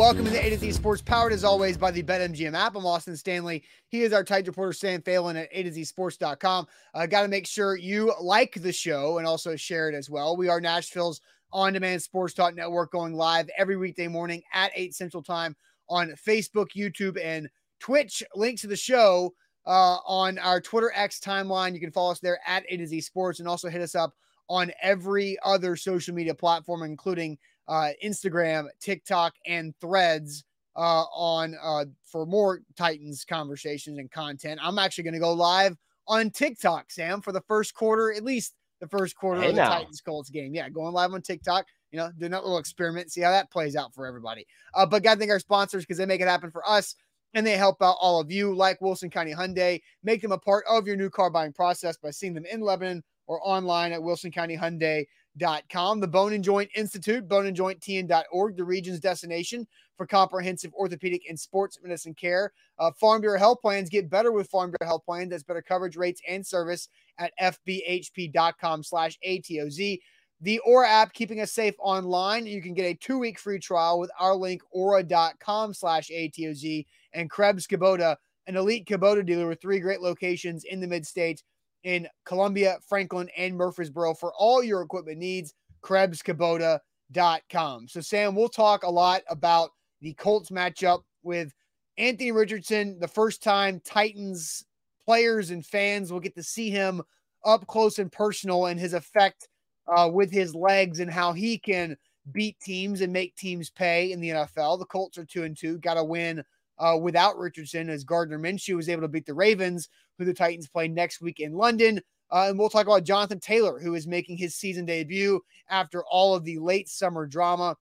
Welcome to the A to Z Sports, powered as always by the BetMGM app. I'm Austin Stanley. He is our tight reporter, Sam Phelan at A to Z Sports.com. I uh, got to make sure you like the show and also share it as well. We are Nashville's on demand sports talk network going live every weekday morning at 8 Central Time on Facebook, YouTube, and Twitch. Link to the show uh, on our Twitter X timeline. You can follow us there at A to Z Sports and also hit us up on every other social media platform, including uh, Instagram, TikTok, and Threads uh, on uh, for more Titans conversations and content. I'm actually going to go live on TikTok, Sam, for the first quarter, at least the first quarter hey of the now. Titans Colts game. Yeah, going live on TikTok. You know, doing that little experiment, see how that plays out for everybody. Uh, but got to thank our sponsors because they make it happen for us and they help out all of you, like Wilson County Hyundai. Make them a part of your new car buying process by seeing them in Lebanon or online at wilsoncountyhyundai.com. The Bone and Joint Institute, boneandjointtn.org, the region's destination for comprehensive orthopedic and sports medicine care. Uh, Farm Bureau Health Plans get better with Farm Bureau Health Plans. That's better coverage rates and service at fbhp.com slash ATOZ. The Aura app, keeping us safe online. You can get a two-week free trial with our link, aura.com slash ATOZ. And Krebs Kubota, an elite Kubota dealer with three great locations in the mid-state in Columbia, Franklin, and Murfreesboro for all your equipment needs. KrebsKubota.com. So, Sam, we'll talk a lot about the Colts matchup with Anthony Richardson. The first time Titans players and fans will get to see him up close and personal and his effect uh, with his legs and how he can beat teams and make teams pay in the NFL. The Colts are two and two, got to win uh, without Richardson as Gardner Minshew was able to beat the Ravens, who the Titans play next week in London. Uh, and we'll talk about Jonathan Taylor, who is making his season debut after all of the late summer drama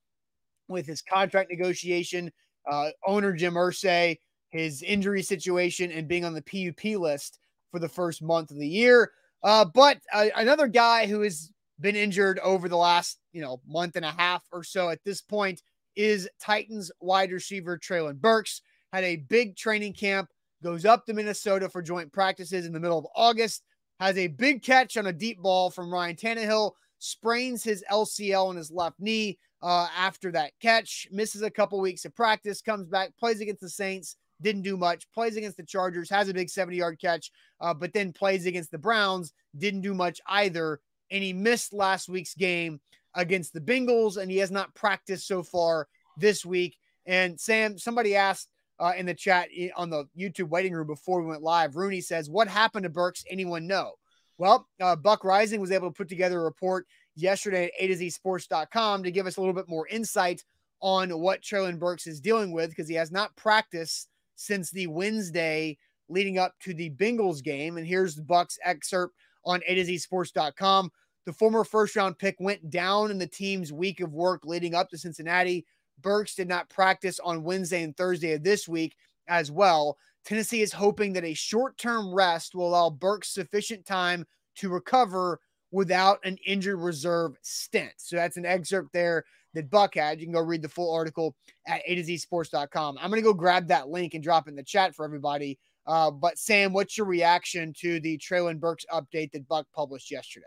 with his contract negotiation, uh, owner Jim Irsay, his injury situation, and being on the PUP list for the first month of the year. Uh, but uh, another guy who has been injured over the last, you know, month and a half or so at this point is Titans wide receiver Treylon Burks had a big training camp, goes up to Minnesota for joint practices in the middle of August, has a big catch on a deep ball from Ryan Tannehill, sprains his LCL on his left knee uh, after that catch, misses a couple weeks of practice, comes back, plays against the Saints, didn't do much, plays against the Chargers, has a big 70 yard catch, uh, but then plays against the Browns, didn't do much either. And he missed last week's game against the Bengals, and he has not practiced so far this week. And Sam, somebody asked, uh, in the chat on the YouTube waiting room before we went live. Rooney says, What happened to Burks? Anyone know? Well, uh, Buck Reising was able to put together a report yesterday at A to Z Sports.com to give us a little bit more insight on what Treylon Burks is dealing with because he has not practiced since the Wednesday leading up to the Bengals game. And here's the Bucks excerpt on A to Z Sports.com. The former first round pick went down in the team's week of work leading up to Cincinnati Burks did not practice on Wednesday and Thursday of this week as well. Tennessee is hoping that a short term rest will allow Burks sufficient time to recover without an injured reserve stint. So that's an excerpt there that Buck had. You can go read the full article at A to Z sports.com. I'm going to go grab that link and drop it in the chat for everybody. Uh, but Sam, what's your reaction to the Treylon Burks update that Buck published yesterday?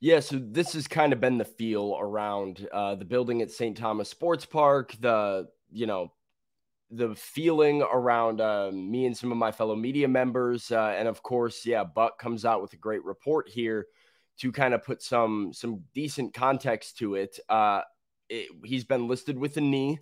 Yeah, so this has kind of been the feel around uh, the building at St. Thomas Sports Park, the, you know, the feeling around uh, me and some of my fellow media members. Uh, and of course, yeah, Buck comes out with a great report here to kind of put some some decent context to it. Uh, it he's been listed with a knee.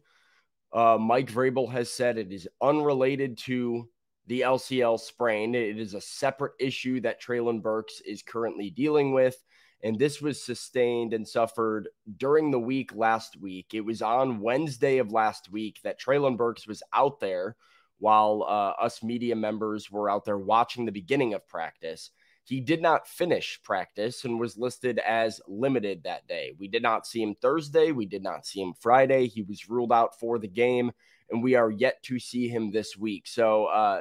Uh, Mike Vrabel has said it is unrelated to the LCL sprain. It is a separate issue that Treylon Burks is currently dealing with. And this was sustained and suffered during the week last week. It was on Wednesday of last week that Treylon Burks was out there while uh, us media members were out there watching the beginning of practice. he did not finish practice and was listed as limited that day. We did not see him Thursday. We did not see him Friday. He was ruled out for the game, and we are yet to see him this week. So, uh,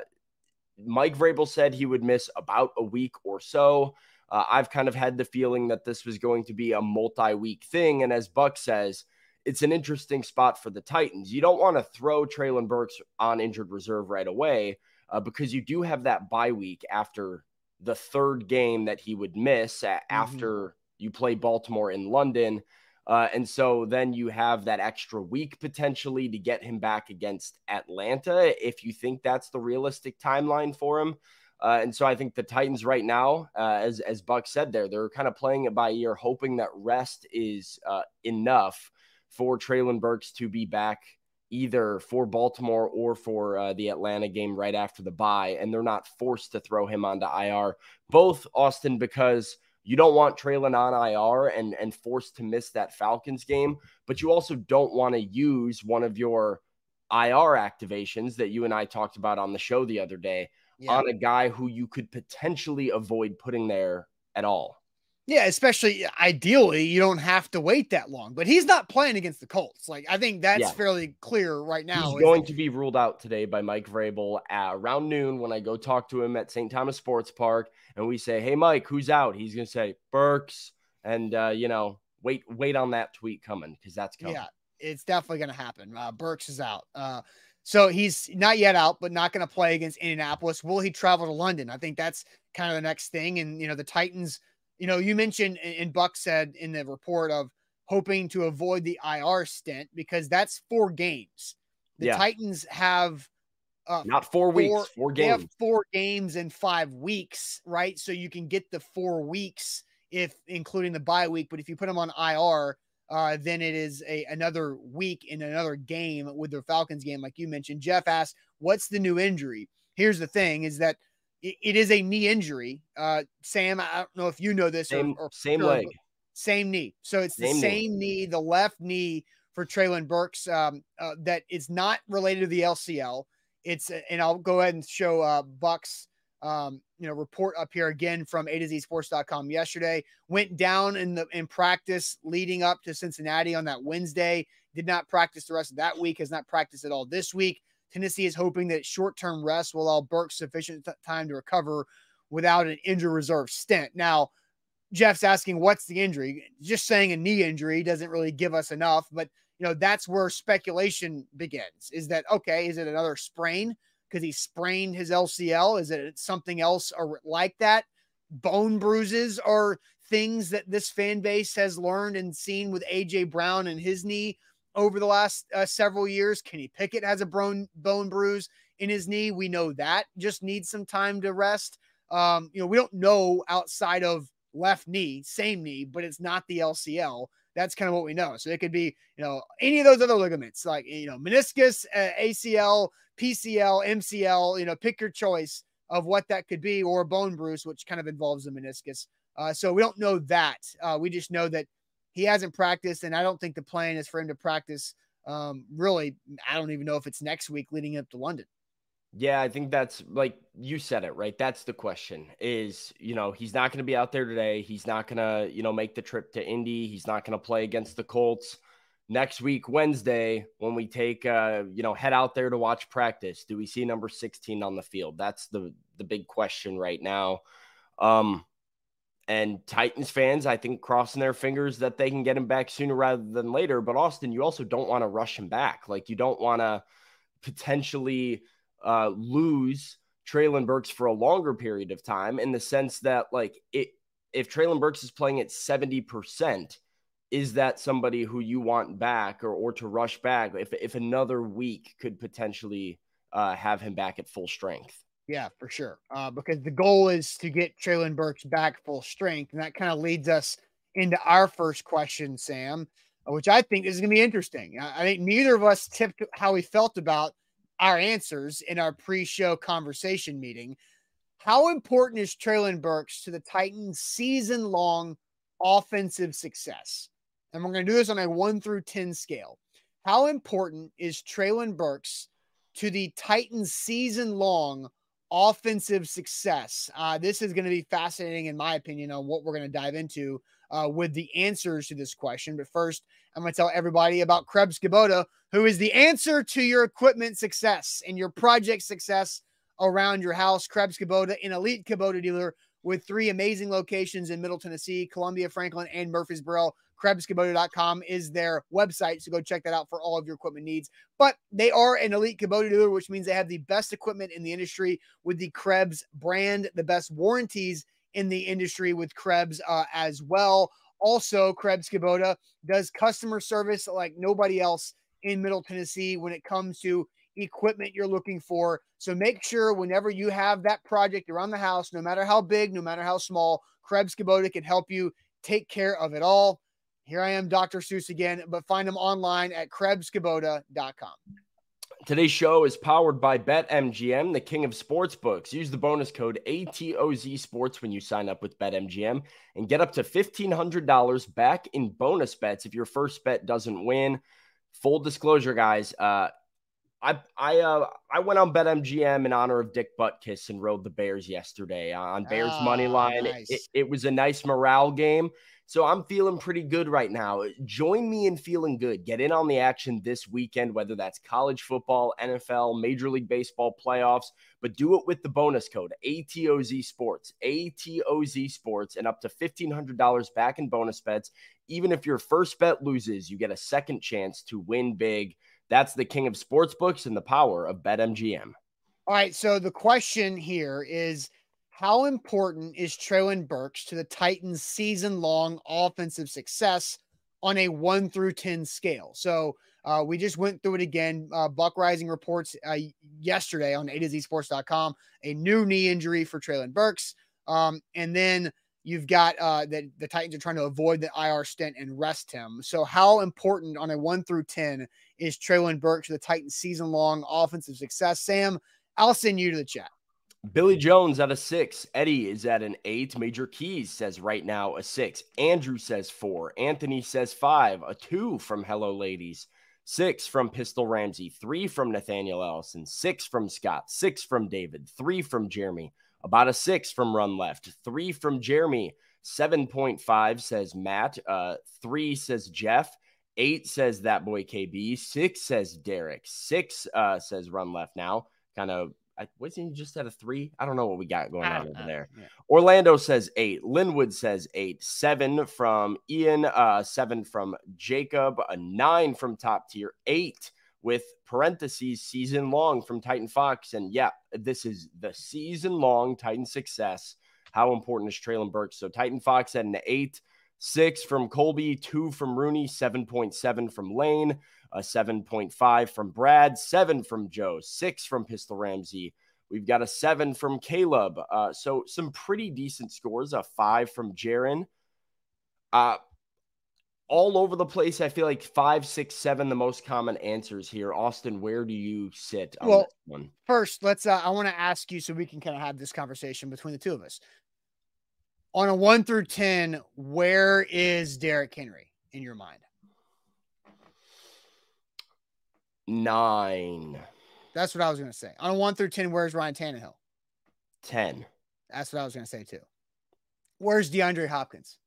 Mike Vrabel said he would miss about a week or so. Uh, I've kind of had the feeling that this was going to be a multi week thing. And as Buck says, it's an interesting spot for the Titans. You don't want to throw Treylon Burks on injured reserve right away uh, because you do have that bye week after the third game that he would miss mm-hmm. after you play Baltimore in London. Uh, and so then you have that extra week potentially to get him back against Atlanta if you think that's the realistic timeline for him. Uh, and so I think the Titans right now, uh, as as Buck said there, they're kind of playing it by ear, hoping that rest is uh, enough for Treylon Burks to be back either for Baltimore or for uh, the Atlanta game right after the bye, and they're not forced to throw him onto IR. Both Austin because you don't want Treylon on IR and and forced to miss that Falcons game, but you also don't want to use one of your IR activations that you and I talked about on the show the other day yeah. on a guy who you could potentially avoid putting there at all. Yeah, especially ideally, you don't have to wait that long. But he's not playing against the Colts. Like I think that's yeah. fairly clear right now. He's going to be ruled out today by Mike Vrabel at around noon when I go talk to him at St. Thomas Sports Park, and we say, "Hey, Mike, who's out?" He's going to say Burks, and uh, you know, wait, wait on that tweet coming because that's coming. Yeah, it's definitely going to happen. Uh, Burks is out. Uh, so he's not yet out, but not going to play against Indianapolis. Will he travel to London? I think that's kind of the next thing. And you know, the Titans you know, you mentioned and Buck said in the report of hoping to avoid the IR stint because that's four games. The yeah. Titans have uh, not four, four weeks, four games. have four games in five weeks, right? So you can get the four weeks if including the bye week. But if you put them on IR, uh, then it is a another week in another game with the Falcons game, like you mentioned. Jeff asked, "What's the new injury?" Here's the thing: is that it is a knee injury. Uh, Sam, I don't know if you know this. Same, or, or same sure, leg. Same knee. So it's same the same knee. knee. the left knee for Treylon Burks um, uh, that is not related to the LCL. It's, and I'll go ahead and show uh, Bucks, um, you know, report up here again from A to Z sports.com yesterday. Went down in the in practice leading up to Cincinnati on that Wednesday. Did not practice the rest of that week, has not practiced at all this week. Tennessee is hoping that short term rest will allow burke sufficient time to recover without an injury reserve stint. Now, Jeff's asking, what's the injury? Just saying a knee injury doesn't really give us enough, but you know, that's where speculation begins. Is that okay? Is it another sprain because he sprained his LCL? Is it something else or like that? Bone bruises are things that this fan base has learned and seen with AJ Brown and his knee over the last uh, several years. Kenny Pickett has a bone bone bruise in his knee. We know that just needs some time to rest. Um, you know, we don't know outside of left knee, same knee, but it's not the LCL. That's kind of what we know. So it could be, you know, any of those other ligaments, like you know, meniscus, uh, ACL, PCL, MCL. You know, pick your choice of what that could be, or bone bruise, which kind of involves the meniscus. Uh, so we don't know that. Uh, we just know that he hasn't practiced, and I don't think the plan is for him to practice. Um, really, I don't even know if it's next week leading up to London. Yeah, I think that's like you said it, right? That's the question is, you know, he's not going to be out there today. He's not going to, you know, make the trip to Indy. He's not going to play against the Colts next week, Wednesday, when we take, uh, you know, head out there to watch practice. Do we see number 16 on the field? That's the, the big question right now. Um, and Titans fans, I think, crossing their fingers that they can get him back sooner rather than later. But Austin, you also don't want to rush him back. Like you don't want to potentially uh, lose Treylon Burks for a longer period of time in the sense that, like, it, if Treylon Burks is playing at 70%, is that somebody who you want back or, or to rush back if, if another week could potentially uh, have him back at full strength? Yeah, for sure. Uh, because the goal is to get Treylon Burks back full strength. And that kind of leads us into our first question, Sam, which I think is going to be interesting. I think neither of us tipped how we felt about our answers in our pre show conversation meeting. How important is Treylon Burks to the Titans' season long offensive success? And we're going to do this on a one through 10 scale. How important is Treylon Burks to the Titans' season long offensive success. Uh, this is going to be fascinating, in my opinion, on what we're going to dive into uh, with the answers to this question. But first, I'm going to tell everybody about Krebs Kubota, who is the answer to your equipment success and your project success around your house. Krebs Kubota, an elite Kubota dealer with three amazing locations in Middle Tennessee, Columbia, Franklin, and Murfreesboro. KrebsKubota.com is their website. So go check that out for all of your equipment needs. But they are an elite Kubota dealer, which means they have the best equipment in the industry with the Krebs brand, the best warranties in the industry with Krebs uh, as well. Also, Krebs Kubota does customer service like nobody else in Middle Tennessee when it comes to equipment you're looking for. So make sure whenever you have that project around the house, no matter how big, no matter how small, Krebs Kubota can help you take care of it all. Here I am, Dr. Seuss again, but find them online at KrebsKubota.com. Today's show is powered by BetMGM, the king of sportsbooks. Use the bonus code ATOZ Sports when you sign up with BetMGM and get up to $1,500 back in bonus bets if your first bet doesn't win. Full disclosure, guys, uh, I I uh I went on BetMGM in honor of Dick Butkus and rode the Bears yesterday on Bears oh, money line. Nice. It, it, was a nice morale game. So I'm feeling pretty good right now. Join me in feeling good. Get in on the action this weekend, whether that's college football, NFL, Major League Baseball playoffs, but do it with the bonus code ATOZ Sports, ATOZ Sports, and up to $1,500 back in bonus bets. Even if your first bet loses, you get a second chance to win big. That's the king of sports books and the power of BetMGM. All right. So the question here is how important is Treylon Burks to the Titans' season long offensive success on a one through 10 scale? So uh, we just went through it again. Uh, Buck Reising reports uh, yesterday on A to Z Sports.com a new knee injury for Treylon Burks. Um, and then You've got uh, that the Titans are trying to avoid the IR stint and rest him. So, how important on a one through 10 is Treylon Burke to the Titans' season long offensive success? Sam, I'll send you to the chat. Billy Jones at a six. Eddie is at an eight. Major Keys says right now a six. Andrew says four. Anthony says five. A two from Hello Ladies. Six from Pistol Ramsey. Three from Nathaniel Ellison. Six from Scott. Six from David. Three from Jeremy. About a six from run left, three from Jeremy, 7.5 says Matt, uh, three says Jeff, eight says that boy KB, six says Derek, six uh, says run left now. Kind of, I wasn't he just at a three? I don't know what we got going on over there. Yeah. Orlando says eight, Linwood says eight, seven from Ian, uh, seven from Jacob, a nine from top tier, eight with parentheses season long from Titan Fox. And yeah, this is the season long Titan success. How important is Treylon Burks? So Titan Fox at an eight, six from Colby, two from Rooney, 7.7 from Lane, a 7.5 from Brad, seven from Joe, six from Pistol Ramsey. We've got a seven from Caleb. Uh, so some pretty decent scores. A five from Jaron. Uh, all over the place. I feel like five, six, seven, the most common answers here. Austin, where do you sit on well, this one? First, let's. Uh, I want to ask you so we can kind of have this conversation between the two of us. On a one through ten, where is Derrick Henry in your mind? Nine. That's what I was going to say. On a one through ten, where's Ryan Tannehill? Ten. That's what I was going to say too. Where's DeAndre Hopkins?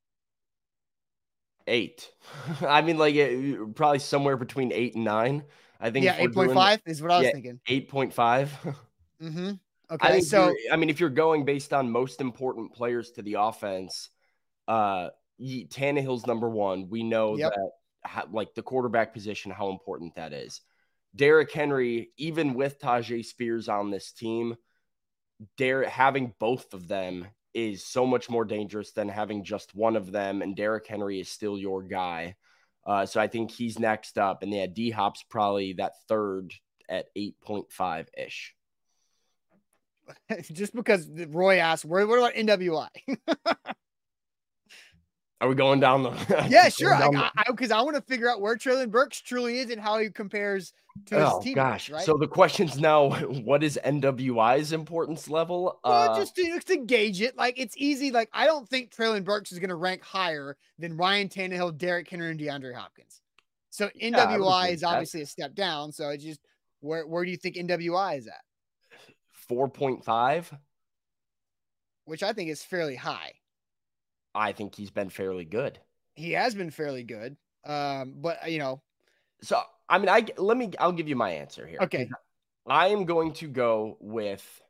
eight. I mean, like it, probably somewhere between eight and nine. I think. Yeah, eight point five is what I was yeah, thinking. Eight point five. mm-hmm. Okay, I so I mean, if you're going based on most important players to the offense, uh, Tannehill's number one. We know yep. that, how, like the quarterback position, how important that is. Derrick Henry, even with Tyjae Spears on this team, Derrick having both of them is so much more dangerous than having just one of them. And Derrick Henry is still your guy. Uh, so I think he's next up. And yeah, D Hop's probably that third at 8.5 ish. Just because Roy asked, what about NWI? Are we going down the? yeah, sure. Because I, I, I want to figure out where Treylon Burks truly is and how he compares to oh, his team. Gosh, right? so the question's now: What is NWI's importance level? Well, uh, just to, to gauge it, like it's easy. Like I don't think Treylon Burks is going to rank higher than Ryan Tannehill, Derrick Henry, and DeAndre Hopkins. So NWI yeah, is obviously that. a step down. So it's just where where do you think NWI is at? 4.5, which I think is fairly high. I think he's been fairly good. He has been fairly good. Um, but uh, you know, so I mean, I let me. I'll give you my answer here. Okay. I am going to go with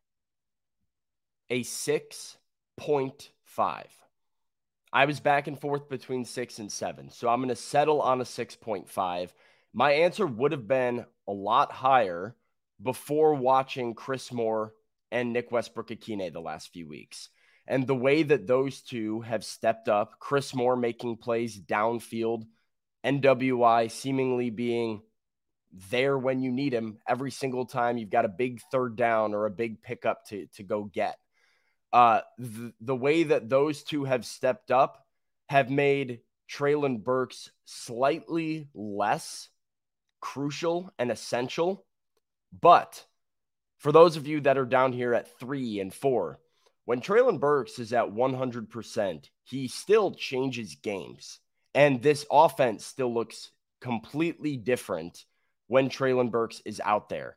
a six point five. I was back and forth between six and seven, so I'm going to settle on a six point five. My answer would have been a lot higher before watching Chris Moore and Nick Westbrook-Ikhine the last few weeks. And the way that those two have stepped up, Chris Moore making plays downfield, NWI seemingly being there when you need him every single time you've got a big third down or a big pickup to, to go get. Uh, the, the way that those two have stepped up have made Treylon Burks slightly less crucial and essential. But for those of you that are down here at three and four, when Treylon Burks is at 100%, he still changes games. And this offense still looks completely different when Treylon Burks is out there.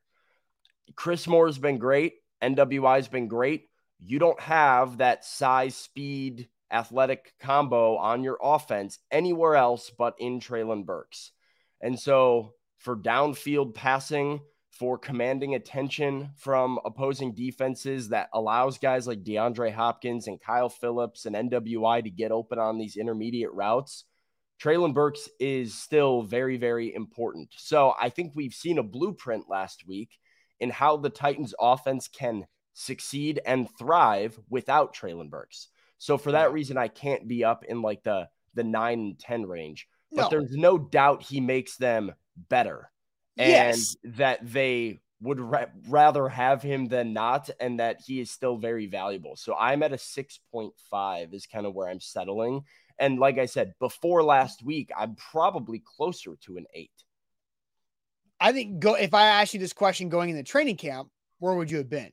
Chris Moore has been great. NWI has been great. You don't have that size, speed, athletic combo on your offense anywhere else but in Treylon Burks. And so for downfield passing, for commanding attention from opposing defenses that allows guys like DeAndre Hopkins and Kyle Phillips and NWI to get open on these intermediate routes. Treylon Burks is still very, very important. So I think we've seen a blueprint last week in how the Titans offense can succeed and thrive without Treylon Burks. So for that reason, I can't be up in like the the nine and ten range. But no. there's no doubt he makes them better and yes. that they would ra- rather have him than not, and that he is still very valuable. So I'm at a 6.5 is kind of where I'm settling. And like I said, before last week, I'm probably closer to an eight. I think go if I asked you this question going in the training camp, where would you have been?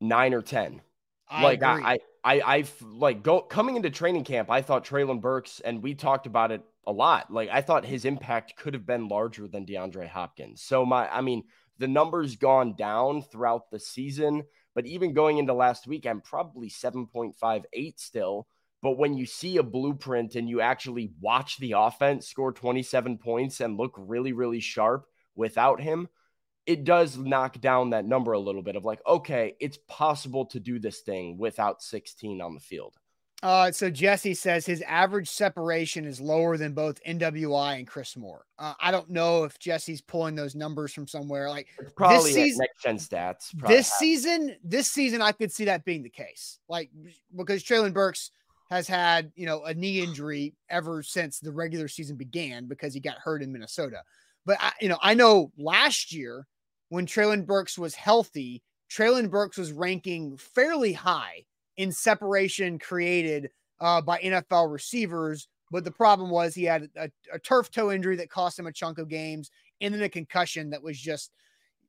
Nine or ten. I like agree. I, I, I, like go coming into training camp. I thought Treylon Burks, and we talked about it a lot. Like I thought his impact could have been larger than DeAndre Hopkins. So my I mean, the numbers gone down throughout the season, but even going into last week, I'm probably 7.58 still. But when you see a blueprint and you actually watch the offense score 27 points and look really, really sharp without him, it does knock down that number a little bit of like, okay, it's possible to do this thing without 16 on the field. Uh, so Jesse says his average separation is lower than both NWI and Chris Moore. Uh, I don't know if Jesse's pulling those numbers from somewhere. Like it's probably this season, next gen stats. This season, this season, I could see that being the case. Like because Treylon Burks has had you know a knee injury ever since the regular season began because he got hurt in Minnesota. But I, you know, I know last year when Treylon Burks was healthy, Treylon Burks was ranking fairly high in separation created uh, by NFL receivers. But the problem was he had a, a, turf toe injury that cost him a chunk of games, and then a concussion that was just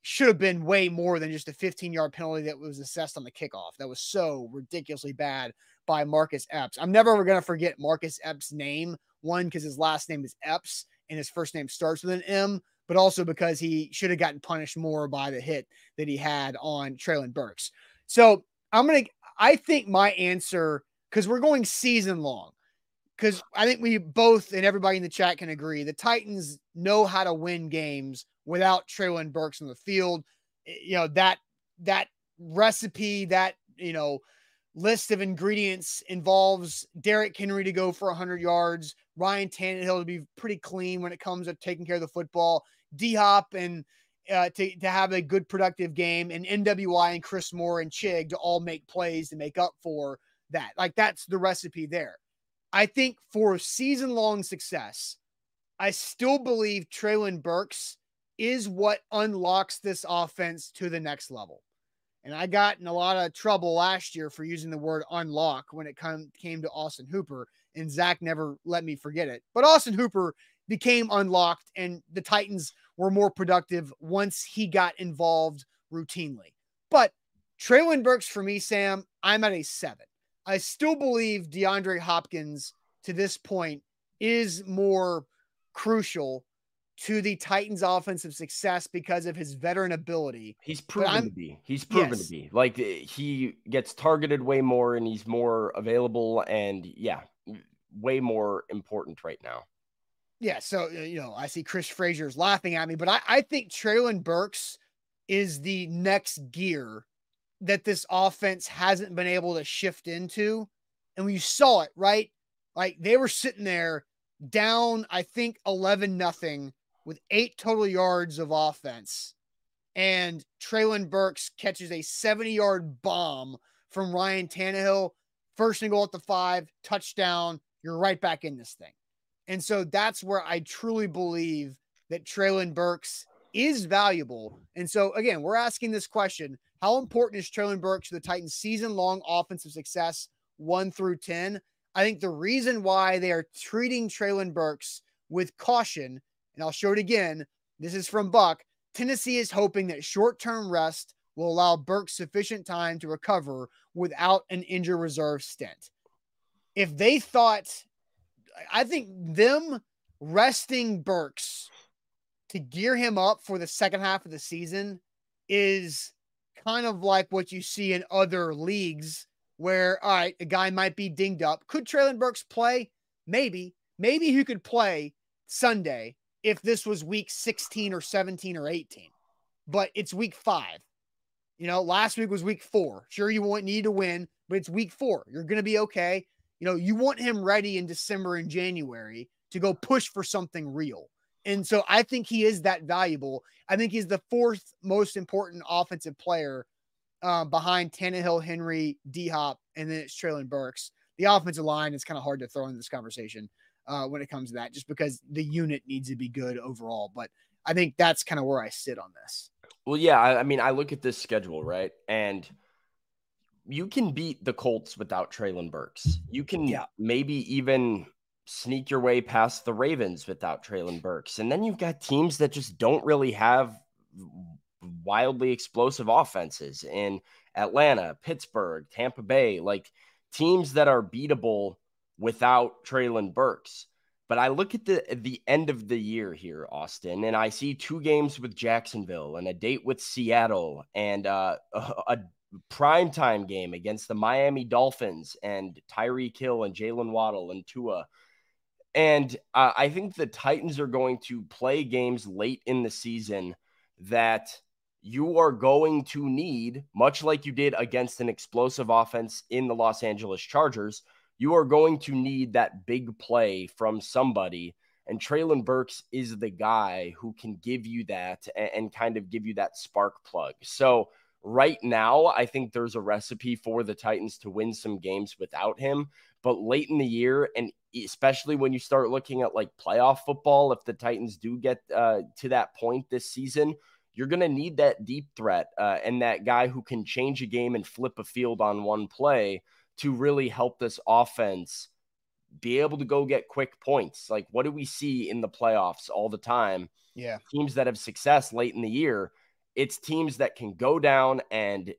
should have been way more than just a 15 yard penalty that was assessed on the kickoff. That was so ridiculously bad by Marcus Epps. I'm never ever going to forget Marcus Epps' name. One, because his last name is Epps and his first name starts with an M, but also because he should have gotten punished more by the hit that he had on Treylon Burks. So I'm to, I think my answer, because we're going season long, because I think we both and everybody in the chat can agree the Titans know how to win games without Treylon Burks in the field. Eh, you know, that that recipe, that you know, list of ingredients involves Derrick Henry to go for 100 yards, Ryan Tannehill to be pretty clean when it comes to taking care of the football, D Hop and uh, to, to have a good productive game and NWI and Chris Moore and Chig to all make plays to make up for that. Like that's the recipe there. I think for season long success, I still believe Treylon Burks is what unlocks this offense to the next level. And I got in a lot of trouble last year for using the word unlock when it come, came to Austin Hooper. And Zach never let me forget it. But Austin Hooper became unlocked, and the Titans were more productive once he got involved routinely. But Treylon Burks for me, Sam, I'm at a seven. I still believe DeAndre Hopkins to this point is more crucial to the Titans' offensive success because of his veteran ability. He's proven to be. He's proven yes. to be. Like eh, he gets targeted way more and he's more available and yeah, way more important right now. Yeah, so you know, I see Chris Frazier's laughing at me, but I, I think Treylon Burks is the next gear that this offense hasn't been able to shift into. And we saw it, right? Like they were sitting there down, I think 11 nothing with eight total yards of offense. And Treylon Burks catches a 70 yard bomb from Ryan Tannehill. First and goal at the five, touchdown. You're right back in this thing. And so that's where I truly believe that Treylon Burks is valuable. And so, again, we're asking this question How important is Treylon Burks to the Titans' season long offensive success, one through 10? I think the reason why they are treating Treylon Burks with caution, and I'll show it again. This is from Buck. Tennessee is hoping that short term rest will allow Burks sufficient time to recover without an injury reserve stint. If they thought, I think them resting Burks to gear him up for the second half of the season is kind of like what you see in other leagues where, all right, a guy might be dinged up. Could Treylon Burks play? Maybe. Maybe he could play Sunday if this was week 16 or 17 or 18, but it's week five. You know, last week was week four. Sure, you won't need to win, but it's week four. You're going to be okay. You know, you want him ready in December and January to go push for something real. And so I think he is that valuable. I think he's the fourth most important offensive player uh, behind Tannehill, Henry, D Hop, and then it's Treylon Burks. The offensive line is kind of hard to throw in this conversation uh, when it comes to that, just because the unit needs to be good overall. But I think that's kind of where I sit on this. Well, yeah. I, I mean, I look at this schedule, right? And you can beat the Colts without Treylon Burks. You can yeah. maybe even sneak your way past the Ravens without Treylon Burks. And then you've got teams that just don't really have wildly explosive offenses in Atlanta, Pittsburgh, Tampa Bay, like teams that are beatable without Treylon Burks. But I look at the the end of the year here, Austin, and I see two games with Jacksonville and a date with Seattle and uh, a, a primetime game against the Miami Dolphins and Tyreek Hill and Jaylen Waddle and Tua and uh, I think the Titans are going to play games late in the season that you are going to need, much like you did against an explosive offense in the Los Angeles Chargers, you are going to need that big play from somebody. And Treylon Burks is the guy who can give you that and, and kind of give you that spark plug. So, right now, I think there's a recipe for the Titans to win some games without him. But late in the year, and especially when you start looking at like playoff football, if the Titans do get uh, to that point this season, you're going to need that deep threat uh, and that guy who can change a game and flip a field on one play to really help this offense be able to go get quick points. Like, what do we see in the playoffs all the time? Yeah. Teams that have success late in the year, it's teams that can go down and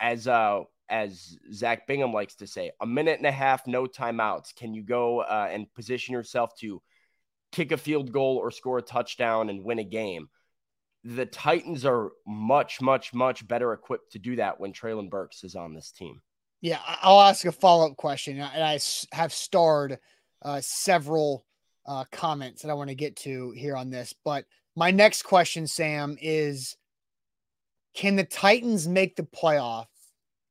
as uh as Zach Bingham likes to say, a minute and a half, no timeouts. Can you go uh, and position yourself to kick a field goal or score a touchdown and win a game? The Titans are much, much, much better equipped to do that when Treylon Burks is on this team. Yeah, I'll ask a follow up question, and I have starred uh, several uh, comments that I want to get to here on this. But my next question, Sam, is can the Titans make the playoff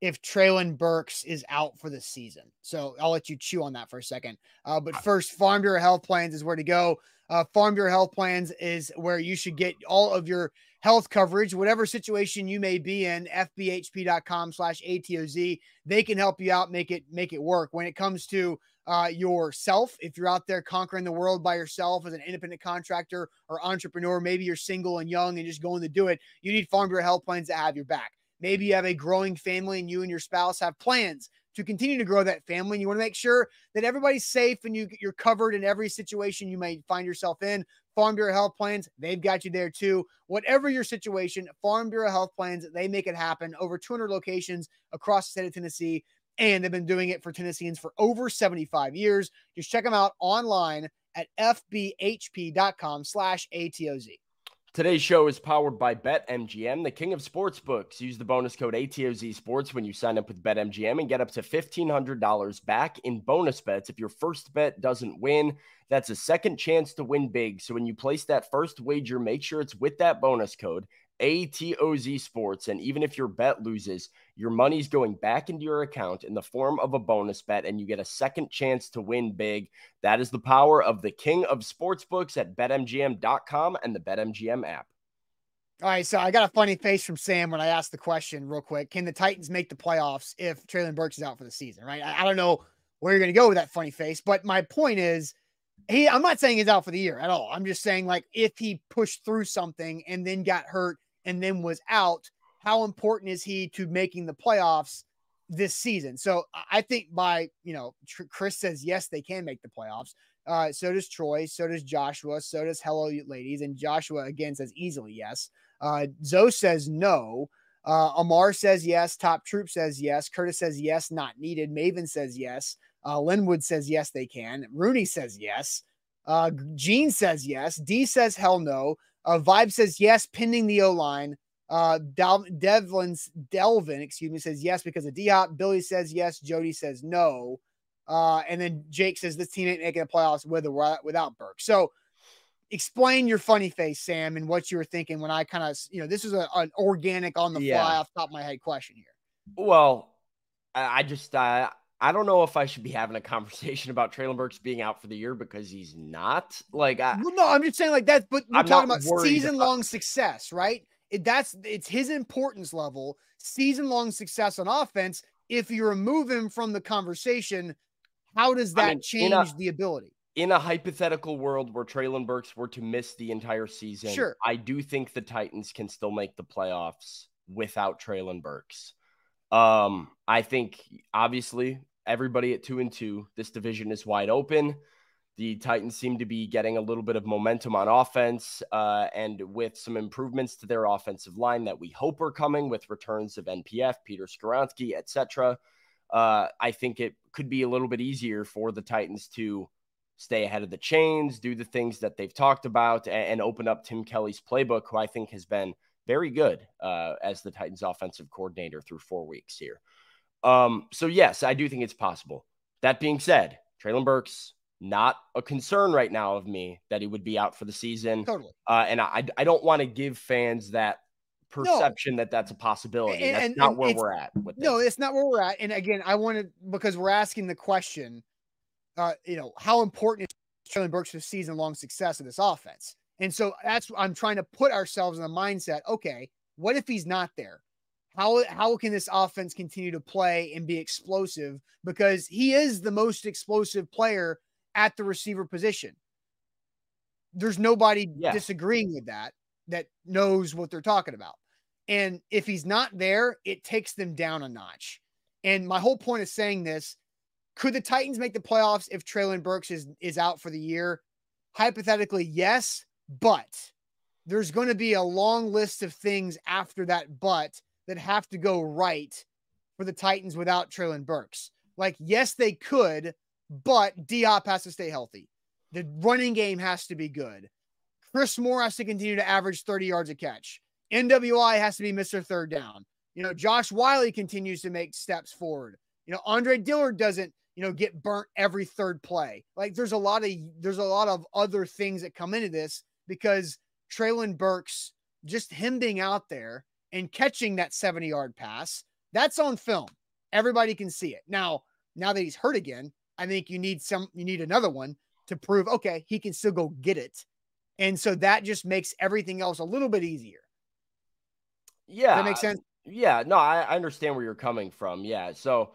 if Treylon Burks is out for the season. So I'll let you chew on that for a second. Uh, but first, Farm Bureau Health Plans is where to go. Uh, Farm Bureau Health Plans is where you should get all of your health coverage, whatever situation you may be in. FBHP.com slash ATOZ. They can help you out, make it make it work. When it comes to uh, yourself, if you're out there conquering the world by yourself as an independent contractor or entrepreneur, maybe you're single and young and just going to do it. You need Farm Bureau Health Plans to have your back. Maybe you have a growing family and you and your spouse have plans to continue to grow that family. And you want to make sure that everybody's safe and you, you're covered in every situation you may find yourself in. Farm Bureau Health Plans, they've got you there too. Whatever your situation, Farm Bureau Health Plans, they make it happen. Over 200 locations across the state of Tennessee. And they've been doing it for Tennesseans for over 75 years. Just check them out online at fbhp.com slash ATOZ. Today's show is powered by BetMGM, the king of sportsbooks. Use the bonus code ATOZ Sports when you sign up with BetMGM and get up to $1,500 back in bonus bets if your first bet doesn't win. That's a second chance to win big. So when you place that first wager, make sure it's with that bonus code. ATOZ Sports. And even if your bet loses, your money's going back into your account in the form of a bonus bet, and you get a second chance to win big. That is the power of the king of sportsbooks at betmgm.com and the BetMGM app. All right, so I got a funny face from Sam when I asked the question real quick. Can the Titans make the playoffs if Treylon Burks is out for the season? Right. I, I don't know where you're going to go with that funny face, but my point is, he. I'm not saying he's out for the year at all. I'm just saying like if he pushed through something and then got hurt and then was out, how important is he to making the playoffs this season? So I think by, you know, Chris says yes, they can make the playoffs. Uh, so does Troy, so does Joshua, so does Hello Ladies, and Joshua again says easily yes. Uh, Zoe says no. Uh, Amar says yes. Top Troop says yes. Curtis says yes, not needed. Maven says yes. Uh, Linwood says yes, they can. Rooney says yes. Uh, Gene says yes. D says hell no. Uh, Vibe says yes, pending the O line. Uh, Del- Devlin's Delvin, excuse me, says yes because of D Hop. Billy says yes. Jody says no. Uh, and then Jake says this team ain't making the playoffs with or without Burke. So explain your funny face, Sam, and what you were thinking when I kind of, you know, this is a, an organic on the fly yeah. off top of my head question here. Well, I just, uh, I don't know if I should be having a conversation about Treylon Burks being out for the year because he's not. Like, I, well, no, I'm just saying like that. But we're I'm talking about season long success, right? It, that's it's his importance level, season long success on offense. If you remove him from the conversation, how does that I mean, change a, the ability? In a hypothetical world where Treylon Burks were to miss the entire season, sure. I do think the Titans can still make the playoffs without Treylon Burks. Um, I think obviously everybody at two and two. This division is wide open. The Titans seem to be getting a little bit of momentum on offense, uh, and with some improvements to their offensive line that we hope are coming with returns of NPF, Peter Skoronski, etc. Uh, I think it could be a little bit easier for the Titans to stay ahead of the chains, do the things that they've talked about, and, and open up Tim Kelly's playbook, who I think has been very good uh, as the Titans offensive coordinator through four weeks here. Um, so yes, I do think it's possible. That being said, Treylon Burks not a concern right now of me that he would be out for the season. Totally. Uh, and I I don't want to give fans that perception no. that that's a possibility. And, that's and, not and where we're at. no, it's not where we're at. And again, I wanted because we're asking the question, uh, you know, how important is Treylon Burks' season long success of this offense? And so that's I'm trying to put ourselves in the mindset. Okay, what if he's not there? How how can this offense continue to play and be explosive? Because he is the most explosive player at the receiver position. There's nobody yeah. disagreeing with that that knows what they're talking about. And if he's not there, it takes them down a notch. And my whole point of saying this could the Titans make the playoffs if Treylon Burks is, is out for the year? Hypothetically, yes, but there's going to be a long list of things after that but that have to go right for the Titans without Treylon Burks. Like, yes, they could, but D Hop has to stay healthy. The running game has to be good. Chris Moore has to continue to average 30 yards a catch. NWI has to be Mr. Third Down. You know, Josh Whyle continues to make steps forward. You know, Andre Dillard doesn't, you know, get burnt every third play. Like there's a lot of there's a lot of other things that come into this because Treylon Burks, just him being out there and catching that 70 yard pass, that's on film. Everybody can see it. Now, now that he's hurt again, I think you need some, you need another one to prove, okay, he can still go get it. And so that just makes everything else a little bit easier. Yeah. Does that makes sense? Yeah. No, I, I understand where you're coming from. Yeah. So,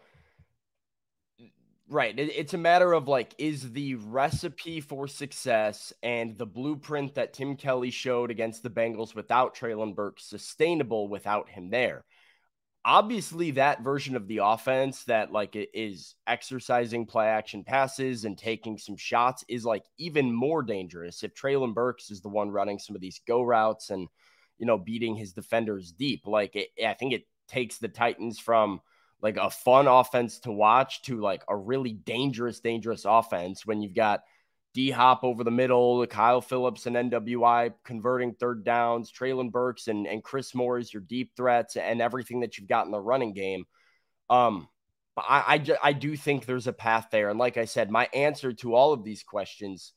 Right. It's a matter of like, is the recipe for success and the blueprint that Tim Kelly showed against the Bengals without Treylon Burke sustainable without him there? Obviously, that version of the offense that like is exercising play action passes and taking some shots is like even more dangerous if Treylon Burks is the one running some of these go routes and, you know, beating his defenders deep. Like, it, I think it takes the Titans from like a fun offense to watch to like a really dangerous, dangerous offense when you've got D Hop over the middle, Kyle Phillips and NWI converting third downs, Treylon Burks and, and Chris Moore is your deep threats and everything that you've got in the running game. Um, I, I, I do think there's a path there. And like I said, my answer to all of these questions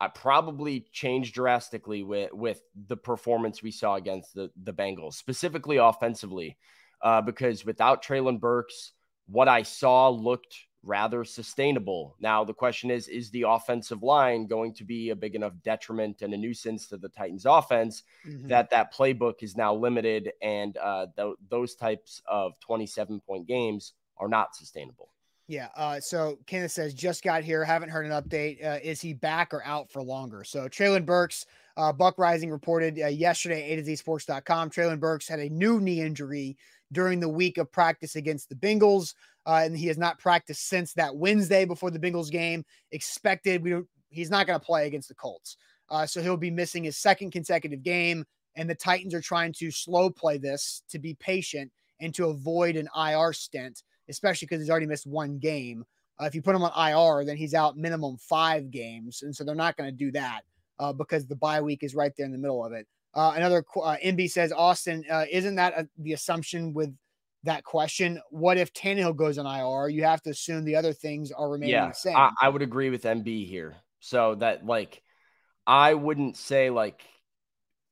I probably changed drastically with with the performance we saw against the the Bengals, specifically offensively, uh, because without Treylon Burks, what I saw looked rather sustainable. Now the question is: Is the offensive line going to be a big enough detriment and a nuisance to the Titans' offense mm-hmm. that that playbook is now limited and uh, th- those types of twenty-seven point games are not sustainable? Yeah. Uh, so Kenneth says, just got here. Haven't heard an update. Uh, is he back or out for longer? So Treylon Burks, uh, Buck Reising reported uh, yesterday at A to Z Sports.com. Treylon Burks had a new knee injury during the week of practice against the Bengals. Uh, and he has not practiced since that Wednesday before the Bengals game. Expected, we he's not going to play against the Colts. Uh, so he'll be missing his second consecutive game. And the Titans are trying to slow play this to be patient and to avoid an IR stint especially because he's already missed one game. Uh, if you put him on IR, then he's out minimum five games, and so they're not going to do that uh, because the bye week is right there in the middle of it. Uh, another uh, MB says, Austin, uh, isn't that a, the assumption with that question? What if Tannehill goes on IR? You have to assume the other things are remaining yeah, the same. I, I would agree with MB here. So that like, I wouldn't say like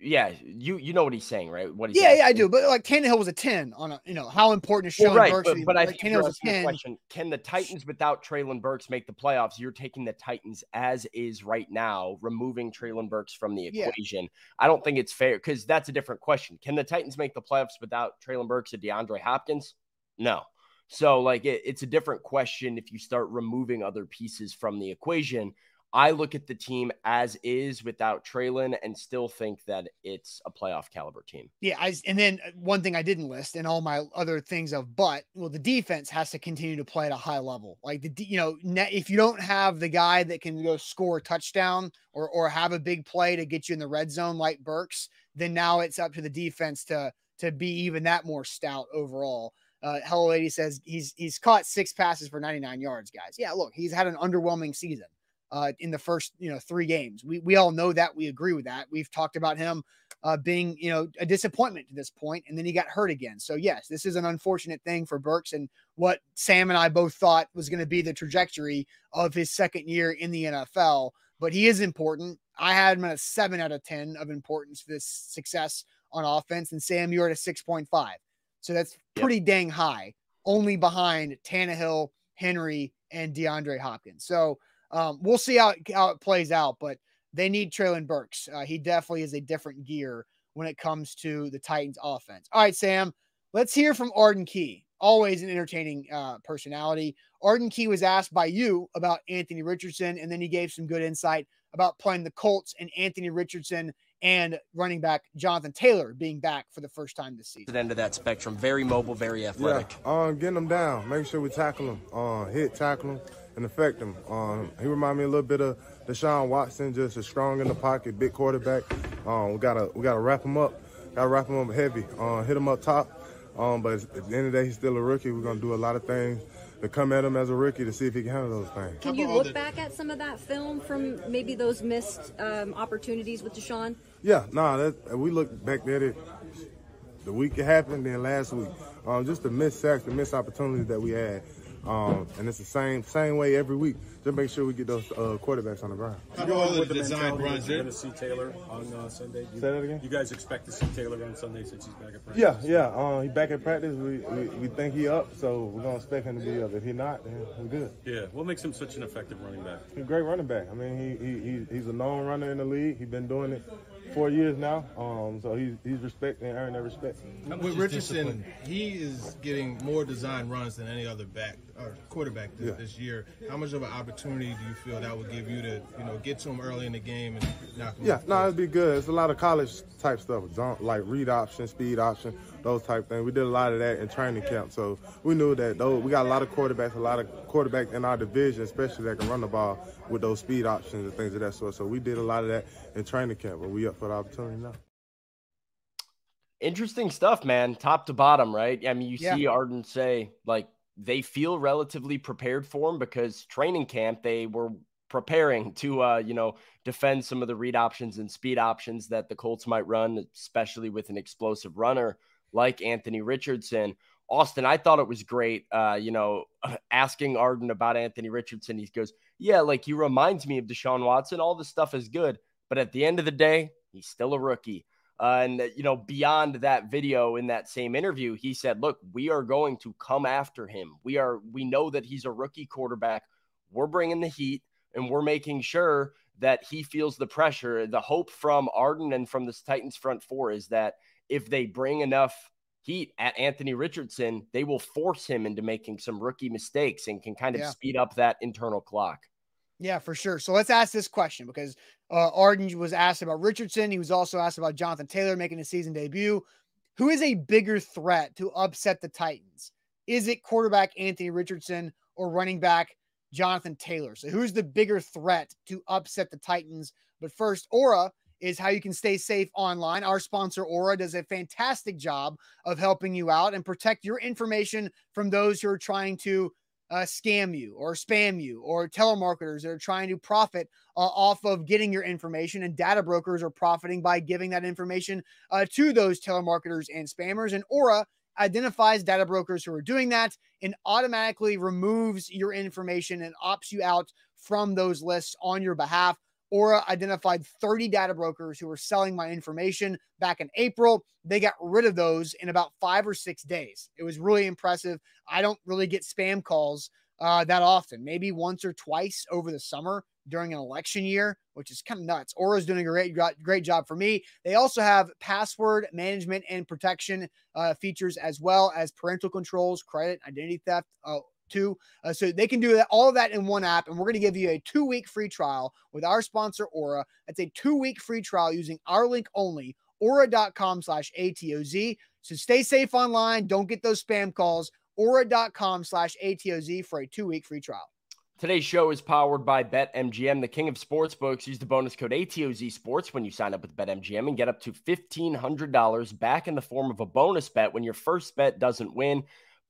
yeah, you you know what he's saying, right? What he's yeah, asking. yeah, I do. But like Tannehill was a ten on a you know how important is Treylon well, right, Burks? But, but like, I think Tannehill was a ten. Question: Can the Titans without Treylon Burks make the playoffs? You're taking the Titans as is right now, removing Treylon Burks from the equation. Yeah. I don't think it's fair because that's a different question. Can the Titans make the playoffs without Treylon Burks and DeAndre Hopkins? No. So like it, it's a different question if you start removing other pieces from the equation. I look at the team as is without Treylon and still think that it's a playoff caliber team. Yeah, I, and then uh, one thing I didn't list and all my other things of, but well, the defense has to continue to play at a high level. Like the, you know, if you don't have the guy that can go score a touchdown or or have a big play to get you in the red zone like Burks, then now it's up to the defense to to be even that more stout overall. Uh, Hello Lady says he's he's caught six passes for 99 yards, guys. Yeah, look, he's had an underwhelming season uh, in the first you know three games. We we all know that. We agree with that. We've talked about him uh, being you know a disappointment to this point, and then he got hurt again. So yes, this is an unfortunate thing for Burks, and what Sam and I both thought was going to be the trajectory of his second year in the NFL. But he is important. I had him at a seven out of ten of importance for this success on offense, and Sam, you're at a six point five. So that's pretty yep. dang high, only behind Tannehill, Henry, and DeAndre Hopkins. So um, we'll see how, how it plays out, but they need Treylon Burks. Uh, he definitely is a different gear when it comes to the Titans offense. All right, Sam, let's hear from Arden Key. Always an entertaining uh, personality. Arden Key was asked by you about Anthony Richardson, and then he gave some good insight about playing the Colts and Anthony Richardson and running back Jonathan Taylor being back for the first time this season. The end of that spectrum, very mobile, very athletic. Yeah, uh, getting them down, making sure we tackle them, uh, hit, tackle them and affect him. Um, he remind me a little bit of Deshaun Watson, just a strong in the pocket, big quarterback. Um, we gotta we gotta wrap him up, gotta wrap him up heavy, uh, hit him up top. Um, but at the end of the day, he's still a rookie. We're gonna do a lot of things to come at him as a rookie to see if he can handle those things. Can you look back at some of that film from maybe those missed um, opportunities with Deshaun? Yeah, nah, we look back at it the week it happened, then last week. Um, just the missed sacks, the missed opportunities that we had. Um, and it's the same same way every week. Just make sure we get those uh, quarterbacks on the ground. How about with the design runs? You're going to see Taylor on uh, Sunday. You, Say that again. You guys expect to see Taylor on Sunday since he's back at practice? Yeah, yeah. Uh, he's back at practice. We, we, we think he up, so we're gonna expect him to be up. If he's not, then we're good. Yeah. What makes him such an effective running back? He's a great running back. I mean, he, he he's a known runner in the league. He's been doing it four years now. Um, so he's he's respected and earned that respect. With Richardson, he is getting more design runs than any other back or quarterback this, yeah. this, year. How much of an opportunity do you feel that would give you to you know get to him early in the game and knock him? Yeah, no, it'd be good. It's a lot of college type stuff, like read option, speed option, those type things. We did a lot of that in training camp, so we knew that those, we got a lot of quarterbacks, a lot of quarterbacks in our division, especially that can run the ball with those speed options and things of that sort. So we did a lot of that in training camp, but we up for the opportunity now. Interesting stuff, man. Top to bottom, right? I mean, you yeah. see Arden say like they feel relatively prepared for him because training camp they were preparing to, uh, you know, defend some of the read options and speed options that the Colts might run, especially with an explosive runner like Anthony Richardson. Austin, I thought it was great. Uh, you know, asking Arden about Anthony Richardson, he goes, "Yeah, like he reminds me of Deshaun Watson. All this stuff is good, but at the end of the day, he's still a rookie." Uh, and you know, beyond that video in that same interview, he said, "Look, we are going to come after him. We are. We know that he's a rookie quarterback. We're bringing the heat, and we're making sure that he feels the pressure. The hope from Arden and from this Titans front four is that if they bring enough." heat at Anthony Richardson, they will force him into making some rookie mistakes and can kind of yeah. speed up that internal clock. Yeah, for sure. So let's ask this question because uh, Arden was asked about Richardson. He was also asked about Jonathan Taylor making his season debut. Who is a bigger threat to upset the Titans? Is it quarterback Anthony Richardson or running back Jonathan Taylor? So who's the bigger threat to upset the Titans? But first, Aura is how you can stay safe online. Our sponsor, Aura, does a fantastic job of helping you out and protect your information from those who are trying to uh, scam you or spam you or telemarketers that are trying to profit uh, off of getting your information. And data brokers are profiting by giving that information uh, to those telemarketers and spammers. And Aura identifies data brokers who are doing that and automatically removes your information and opts you out from those lists on your behalf. Aura identified 30 data brokers who were selling my information back in April. They got rid of those in about five or six days. It was really impressive. I don't really get spam calls uh, that often, maybe once or twice over the summer during an election year, which is kind of nuts. Aura's doing a great, great job for me. They also have password management and protection uh, features as well as parental controls, credit, identity theft, uh, too. Uh, so they can do that, all of that in one app. And we're going to give you a two week free trial with our sponsor, Aura. That's a two week free trial using our link only, aura.com slash ATOZ. So stay safe online. Don't get those spam calls. Aura.com slash ATOZ for a two week free trial. Today's show is powered by BetMGM, the king of sportsbooks. Use the bonus code ATOZ Sports when you sign up with BetMGM and get up to $1,500 back in the form of a bonus bet when your first bet doesn't win.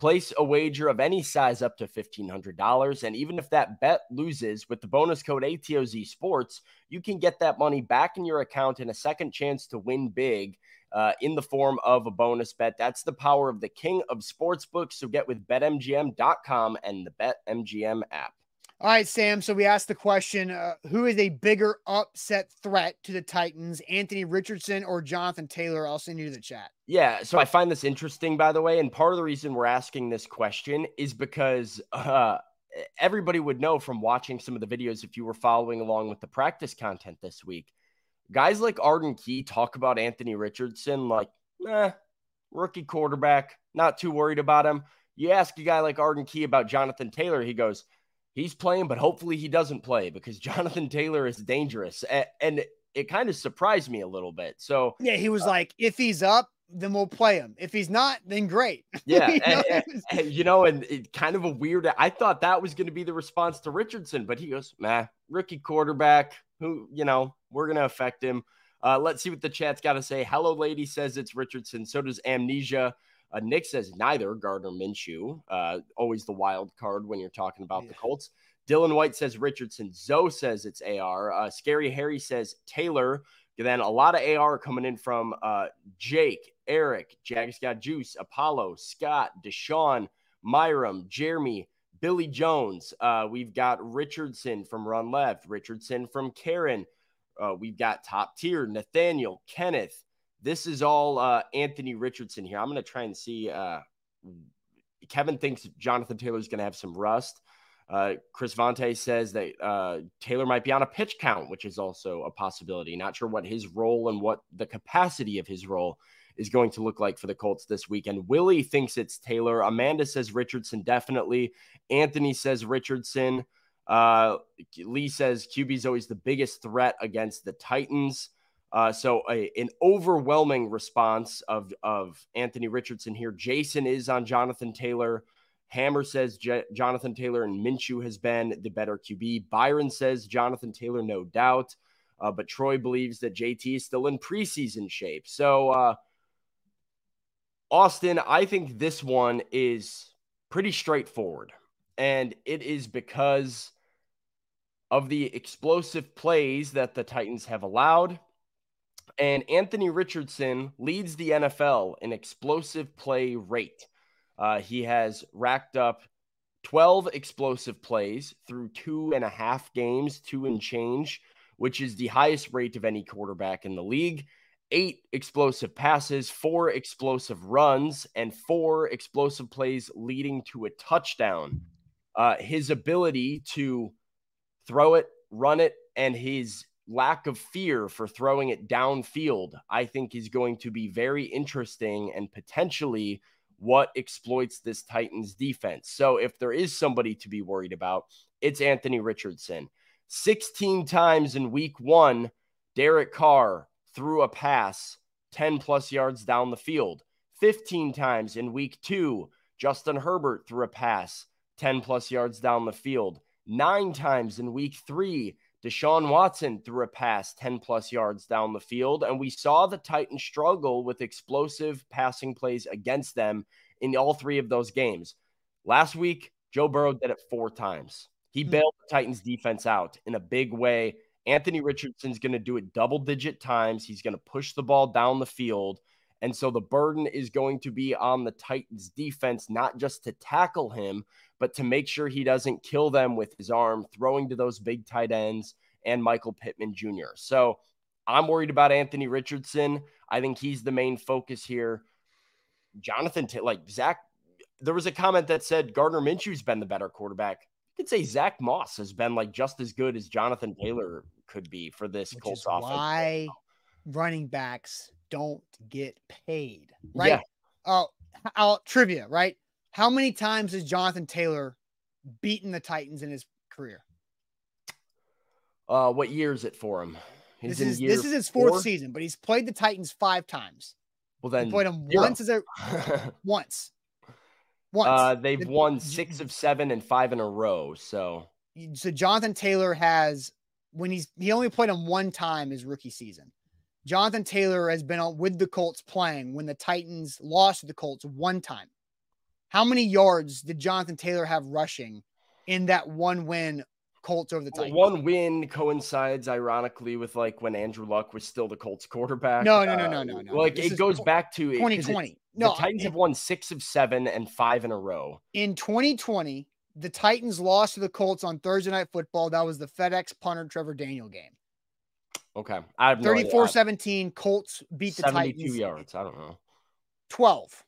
Place a wager of any size up to $1,500. And even if that bet loses with the bonus code ATOZ Sports, you can get that money back in your account and a second chance to win big uh, in the form of a bonus bet. That's the power of the king of sportsbooks. So get with betmgm.com and the BetMGM app. All right, Sam. So we asked the question uh, who is a bigger upset threat to the Titans, Anthony Richardson or Jonathan Taylor? I'll send you to the chat. Yeah. So I find this interesting, by the way. And part of the reason we're asking this question is because uh, everybody would know from watching some of the videos, if you were following along with the practice content this week, guys like Arden Key talk about Anthony Richardson like, eh, rookie quarterback, not too worried about him. You ask a guy like Arden Key about Jonathan Taylor, he goes, he's playing, but hopefully he doesn't play because Jonathan Taylor is dangerous. And, it kind of surprised me a little bit. So, yeah, he was uh, like, if he's up, then we'll play him. If he's not, then great. Yeah. you, know? And, and, you know, and it, kind of a weird, I thought that was going to be the response to Richardson, but he goes, nah, rookie quarterback who, you know, we're going to affect him. Uh, let's see what the chat's got to say. Hello, lady says it's Richardson. So does Amnesia. Uh, Nick says neither Gardner Minshew. Uh, always the wild card when you're talking about yeah. the Colts. Dylan White says Richardson. Zoe says it's AR. Uh, Scary Harry says Taylor. then a lot of AR coming in from uh, Jake, Eric, Jags got Juice, Apollo, Scott, Deshaun, Myram, Jeremy, Billy Jones. Uh, we've got Richardson from Run Left, Richardson from Karen. Uh, we've got top tier Nathaniel, Kenneth, this is all uh, Anthony Richardson here. I'm going to try and see. Uh, Kevin thinks Jonathan Taylor is going to have some rust. Uh, Chris Vante says that uh, Taylor might be on a pitch count, which is also a possibility. Not sure what his role and what the capacity of his role is going to look like for the Colts this weekend. Willie thinks it's Taylor. Amanda says Richardson definitely. Anthony says Richardson. Uh, Lee says QB is always the biggest threat against the Titans. Uh, so a, an overwhelming response of of Anthony Richardson here. Jason is on Jonathan Taylor. Hammer says J- Jonathan Taylor and Minshew has been the better QB. Byron says Jonathan Taylor, no doubt. Uh, but Troy believes that JT is still in preseason shape. So, uh, Austin, I think this one is pretty straightforward. And it is because of the explosive plays that the Titans have allowed. And Anthony Richardson leads the NFL in explosive play rate. Uh, he has racked up 12 explosive plays through two and a half games, two and change, which is the highest rate of any quarterback in the league. Eight explosive passes, four explosive runs, and four explosive plays leading to a touchdown. Uh, his ability to throw it, run it, and his lack of fear for throwing it downfield, I think is going to be very interesting and potentially what exploits this Titans defense. So if there is somebody to be worried about, it's Anthony Richardson. 16 times in week one, Derek Carr threw a pass 10 plus yards down the field. 15 times in week two, Justin Herbert threw a pass 10 plus yards down the field. Nine times in week three, Deshaun Watson threw a pass 10 plus yards down the field. And we saw the Titans struggle with explosive passing plays against them in all three of those games. Last week, Joe Burrow did it four times. He hmm. bailed the Titans defense out in a big way. Anthony Richardson's going to do it double digit times. He's going to push the ball down the field. And so the burden is going to be on the Titans defense, not just to tackle him, but to make sure he doesn't kill them with his arm, throwing to those big tight ends and Michael Pittman Jr. So I'm worried about Anthony Richardson. I think he's the main focus here. Jonathan, like Zach, there was a comment that said Gardner Minshew's been the better quarterback. You could say Zach Moss has been like just as good as Jonathan Taylor could be for this Which Colts offense. Why running backs don't get paid, right? Yeah. Uh, trivia, right? How many times has Jonathan Taylor beaten the Titans in his career? Uh, what year is it for him? He's this is this is his fourth four? season, but he's played the Titans five times. Well, then he played them zero. once as a once. Once uh, they've the, won six of seven and five in a row. So, so Jonathan Taylor has when he's he only played him one time his rookie season. Jonathan Taylor has been on with the Colts playing when the Titans lost to the Colts one time. How many yards did Jonathan Taylor have rushing in that one win Colts over the Titans? One win coincides ironically with like when Andrew Luck was still the Colts quarterback. No, no, no, no, uh, no, no. Like this it goes back to 2020. No, the Titans it, have won six of seven and five in a row. In 2020, the Titans lost to the Colts on Thursday Night Football. That was the FedEx punter Trevor Daniel game. Okay. I have 34 no 17. Colts beat the 72 Titans. yards. I don't know. 12.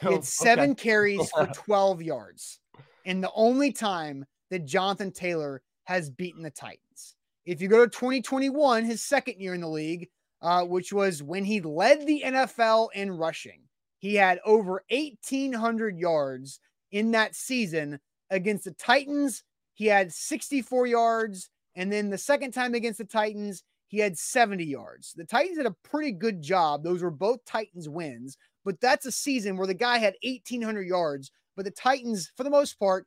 He had seven okay. carries for 12 yards. And the only time that Jonathan Taylor has beaten the Titans. If you go to 2021, his second year in the league, uh, which was when he led the NFL in rushing, he had over 1,800 yards in that season against the Titans. He had 64 yards. And then the second time against the Titans, he had 70 yards. The Titans did a pretty good job. Those were both Titans wins but that's a season where the guy had 1,800 yards, but the Titans, for the most part,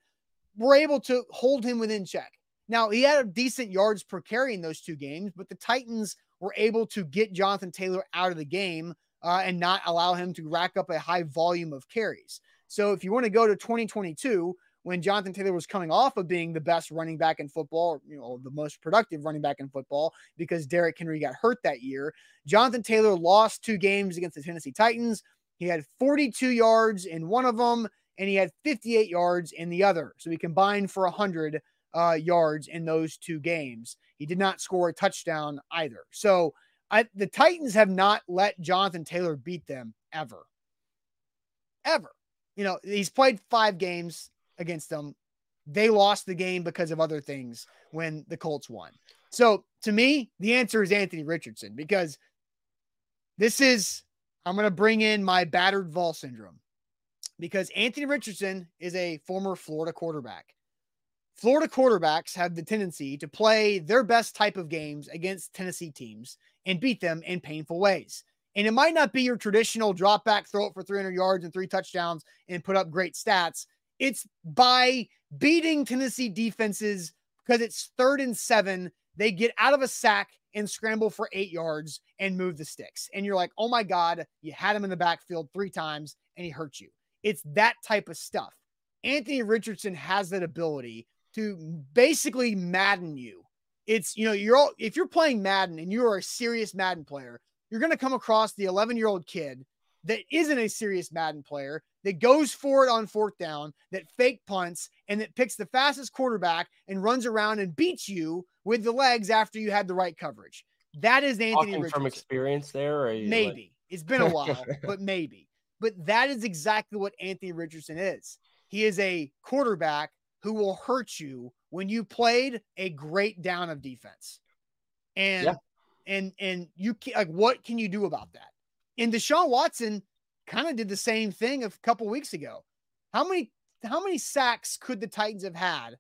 were able to hold him within check. Now, he had a decent yards per carry in those two games, but the Titans were able to get Jonathan Taylor out of the game uh, and not allow him to rack up a high volume of carries. So if you want to go to 2022, when Jonathan Taylor was coming off of being the best running back in football, you know, the most productive running back in football because Derrick Henry got hurt that year. Jonathan Taylor lost two games against the Tennessee Titans. He had 42 yards in one of them, and he had 58 yards in the other. So he combined for 100 uh, yards in those two games. He did not score a touchdown either. So I, the Titans have not let Jonathan Taylor beat them ever. Ever. You know, he's played five games against them. They lost the game because of other things when the Colts won. So to me, the answer is Anthony Richardson because this is I'm going to bring in my battered Vol syndrome because Anthony Richardson is a former Florida quarterback. Florida quarterbacks have the tendency to play their best type of games against Tennessee teams and beat them in painful ways. And it might not be your traditional drop back, throw it for 300 yards and three touchdowns and put up great stats. It's by beating Tennessee defenses because it's third and seven. They get out of a sack and scramble for eight yards and move the sticks. And you're like, oh my God, you had him in the backfield three times and he hurt you. It's that type of stuff. Anthony Richardson has that ability to basically madden you It's, you know, you're all, if you're playing Madden and you are a serious Madden player, you're going to come across the 11 year old kid that isn't a serious Madden player that goes for it on fourth down, that fake punts, and that picks the fastest quarterback and runs around and beats you with the legs after you had the right coverage. That is Anthony Talking Richardson. from experience there, or maybe like... it's been a while, but maybe. But that is exactly what Anthony Richardson is. He is a quarterback who will hurt you when you played a great down of defense. And yeah. and and you can, like what can you do about that? And Deshaun Watson kind of did the same thing a couple weeks ago. How many how many sacks could the Titans have had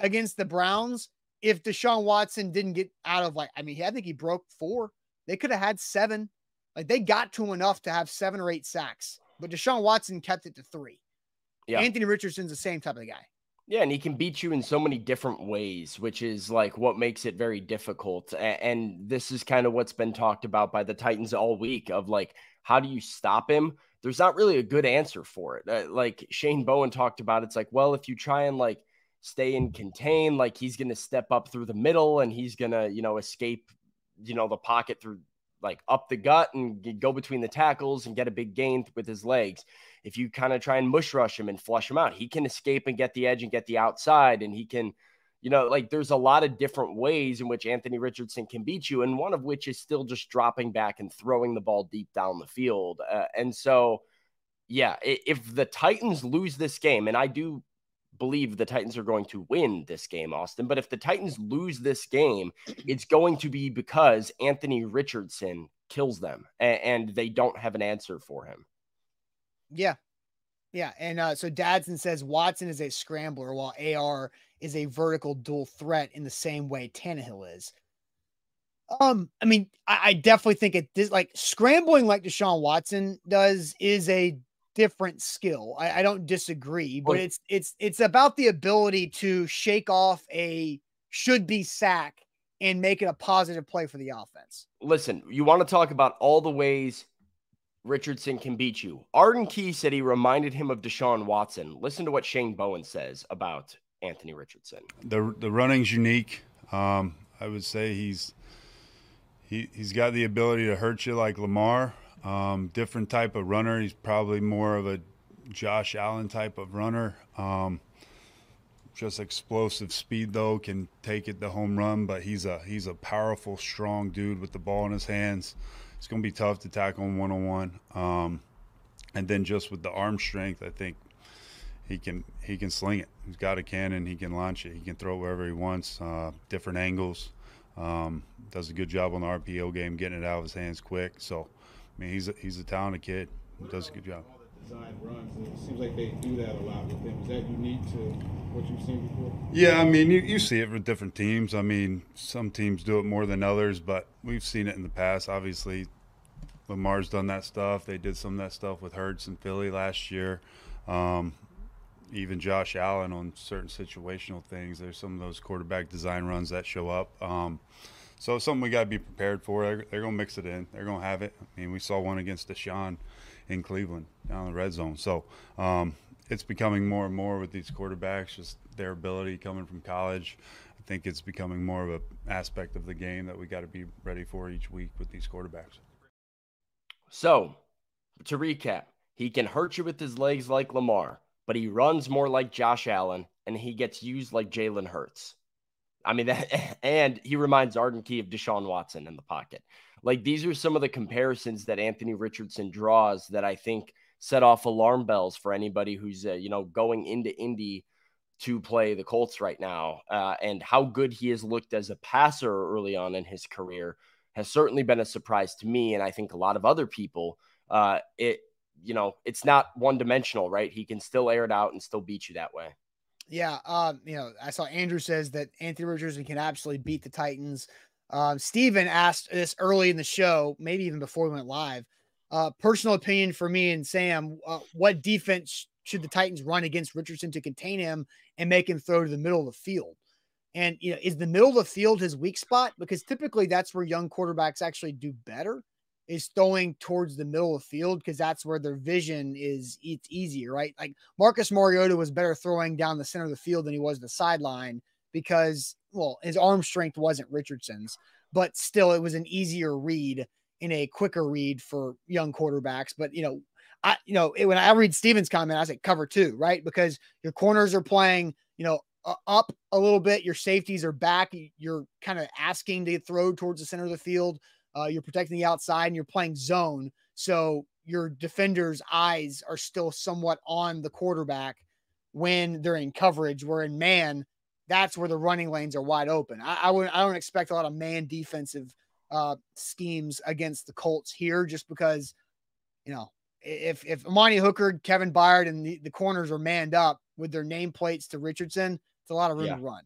against the Browns if Deshaun Watson didn't get out of like I mean I think he broke four. They could have had seven. Like they got to him enough to have seven or eight sacks, but Deshaun Watson kept it to three. Yeah. Anthony Richardson's the same type of guy. Yeah, and he can beat you in so many different ways, which is like what makes it very difficult. And this is kind of what's been talked about by the Titans all week of like, how do you stop him? There's not really a good answer for it. Uh, like Shane Bowen talked about, it's like, well, if you try and like stay and contain, like he's going to step up through the middle and he's going to, you know, escape, you know, the pocket through like up the gut and go between the tackles and get a big gain with his legs if you kind of try and mush rush him and flush him out, he can escape and get the edge and get the outside. And he can, you know, like there's a lot of different ways in which Anthony Richardson can beat you. And one of which is still just dropping back and throwing the ball deep down the field. Uh, and so, yeah, if the Titans lose this game, and I do believe the Titans are going to win this game, Austin. But if the Titans lose this game, it's going to be because Anthony Richardson kills them and, and, they don't have an answer for him. Yeah. Yeah. And uh, so Dadson says Watson is a scrambler while AR is a vertical dual threat in the same way Tannehill is. Um, I mean, I, I definitely think it this like scrambling like Deshaun Watson does is a different skill. I, I don't disagree, but it's it's it's about the ability to shake off a should be sack and make it a positive play for the offense. Listen, you want to talk about all the ways Richardson can beat you. Arden Key said he reminded him of Deshaun Watson. Listen to what Shane Bowen says about Anthony Richardson. The the running's unique. Um, I would say he's he he's got the ability to hurt you like Lamar. Um, different type of runner. He's probably more of a Josh Allen type of runner. Um, just explosive speed though, can take it the home run. But he's a he's a powerful, strong dude with the ball in his hands it's going to be tough to tackle him one on one. And then just with the arm strength, I think he can he can sling it. He's got a cannon. He can launch it. He can throw it wherever he wants, uh, different angles. Um, does a good job on the RPO game, getting it out of his hands quick. So, mean, he's a, he's a talented kid. He Does a good job. Design runs. It seems like they do that a lot with him. Is that unique to what you've seen before? Yeah, I mean, you, you see it with different teams. I mean, some teams do it more than others, but we've seen it in the past. Obviously, Lamar's done that stuff. They did some of that stuff with Hurts and Philly last year. Um, even Josh Allen on certain situational things. There's some of those quarterback design runs that show up. Um, so something we got to be prepared for. They're, they're going to mix it in. They're going to have it. I mean, we saw one against Deshaun in Cleveland down the red zone. So um, it's becoming more and more with these quarterbacks, just their ability coming from college. I think it's becoming more of an aspect of the game that we got to be ready for each week with these quarterbacks. So, to recap, he can hurt you with his legs like Lamar, but he runs more like Josh Allen and he gets used like Jalen Hurts. I mean, that, and he reminds Arden Key of Deshaun Watson in the pocket. Like, these are some of the comparisons that Anthony Richardson draws that I think set off alarm bells for anybody who's, uh, you know, going into Indy to play the Colts right now uh, and how good he has looked as a passer early on in his career has certainly been a surprise to me, and I think a lot of other people. Uh, it you know it's not one dimensional, right? He can still air it out and still beat you that way. Yeah, um, you know, I saw Andrew says that Anthony Richardson can absolutely beat the Titans. Um, Steven asked this early in the show, maybe even before we went live. Uh, personal opinion for me and Sam: uh, What defense should the Titans run against Richardson to contain him and make him throw to the middle of the field? And you know, is the middle of the field his weak spot? Because typically that's where young quarterbacks actually do better is throwing towards the middle of the field because that's where their vision is it's easier, right? Like Marcus Mariota was better throwing down the center of the field than he was the sideline because well, his arm strength wasn't Richardson's, but still, it was an easier read in a quicker read for young quarterbacks. But you know, I you know it, when I read Steven's comment, I say cover two, right? Because your corners are playing, you know, uh, up a little bit. Your safeties are back. You're kind of asking to throw towards the center of the field. Uh, you're protecting the outside, and you're playing zone. So your defender's eyes are still somewhat on the quarterback when they're in coverage. Where in man, that's where the running lanes are wide open. I, I would I don't expect a lot of man defensive uh, schemes against the Colts here, just because you know if if Amani Hooker, Kevin Byard, and the, the corners are manned up with their nameplates to Richardson, it's a lot of room yeah. to run.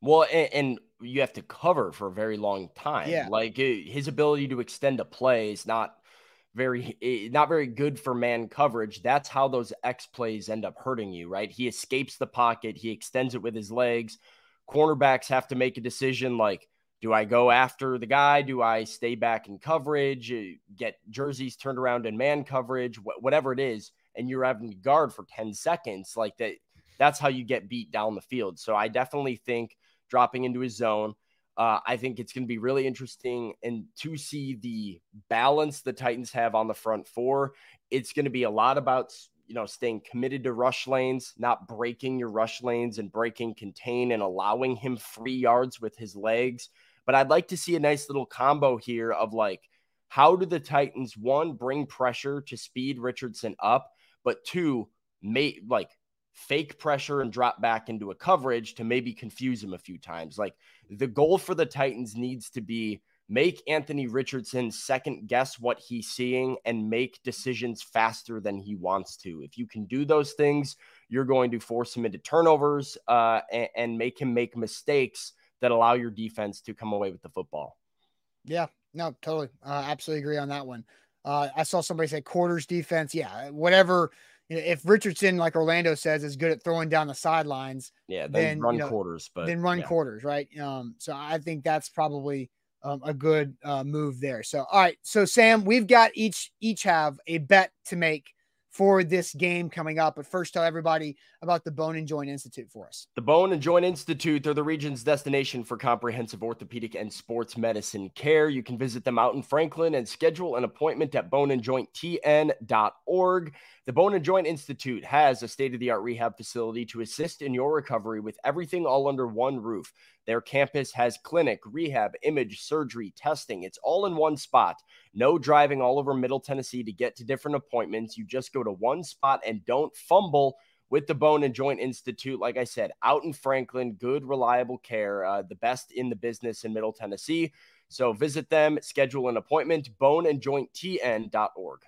Well, and, and, you have to cover for a very long time. Yeah, like his ability to extend a play is not very not very good for man coverage. That's how those X plays end up hurting you, right? He escapes the pocket, he extends it with his legs. Cornerbacks have to make a decision like do I go after the guy? Do I stay back in coverage, get jerseys turned around in man coverage, wh- whatever it is, and you're having to guard for 10 seconds like that that's how you get beat down the field. So I definitely think dropping into his zone uh, I think it's going to be really interesting and to see the balance the Titans have on the front four. It's going to be a lot about you know staying committed to rush lanes, not breaking your rush lanes and breaking contain and allowing him free yards with his legs. But I'd like to see a nice little combo here of like how do the Titans one bring pressure to speed Richardson up, but two may like fake pressure and drop back into a coverage to maybe confuse him a few times. Like the goal for the Titans needs to be make Anthony Richardson second guess what he's seeing and make decisions faster than he wants to. If you can do those things, you're going to force him into turnovers uh, and, and make him make mistakes that allow your defense to come away with the football. Yeah, no, totally. Uh, absolutely agree on that one. Uh, I saw somebody say quarters defense. Yeah, whatever if Richardson, like Orlando says, is good at throwing down the sidelines, yeah, then, then run you know, quarters, but then run yeah. quarters, right? Um, so I think that's probably um, a good uh, move there. So all right, so Sam, we've got each each have a bet to make for this game coming up. But first, tell everybody about the Bone and Joint Institute for us. The Bone and Joint Institute, they're the region's destination for comprehensive orthopedic and sports medicine care. You can visit them out in Franklin and schedule an appointment at boneandjointtn.org. The Bone and Joint Institute has a state of the art rehab facility to assist in your recovery with everything all under one roof. Their campus has clinic, rehab, image, surgery, testing. It's all in one spot. No driving all over Middle Tennessee to get to different appointments. You just go to one spot and don't fumble with the Bone and Joint Institute. Like I said, out in Franklin, good, reliable care, uh, the best in the business in Middle Tennessee. So visit them, schedule an appointment, boneandjointtn.org.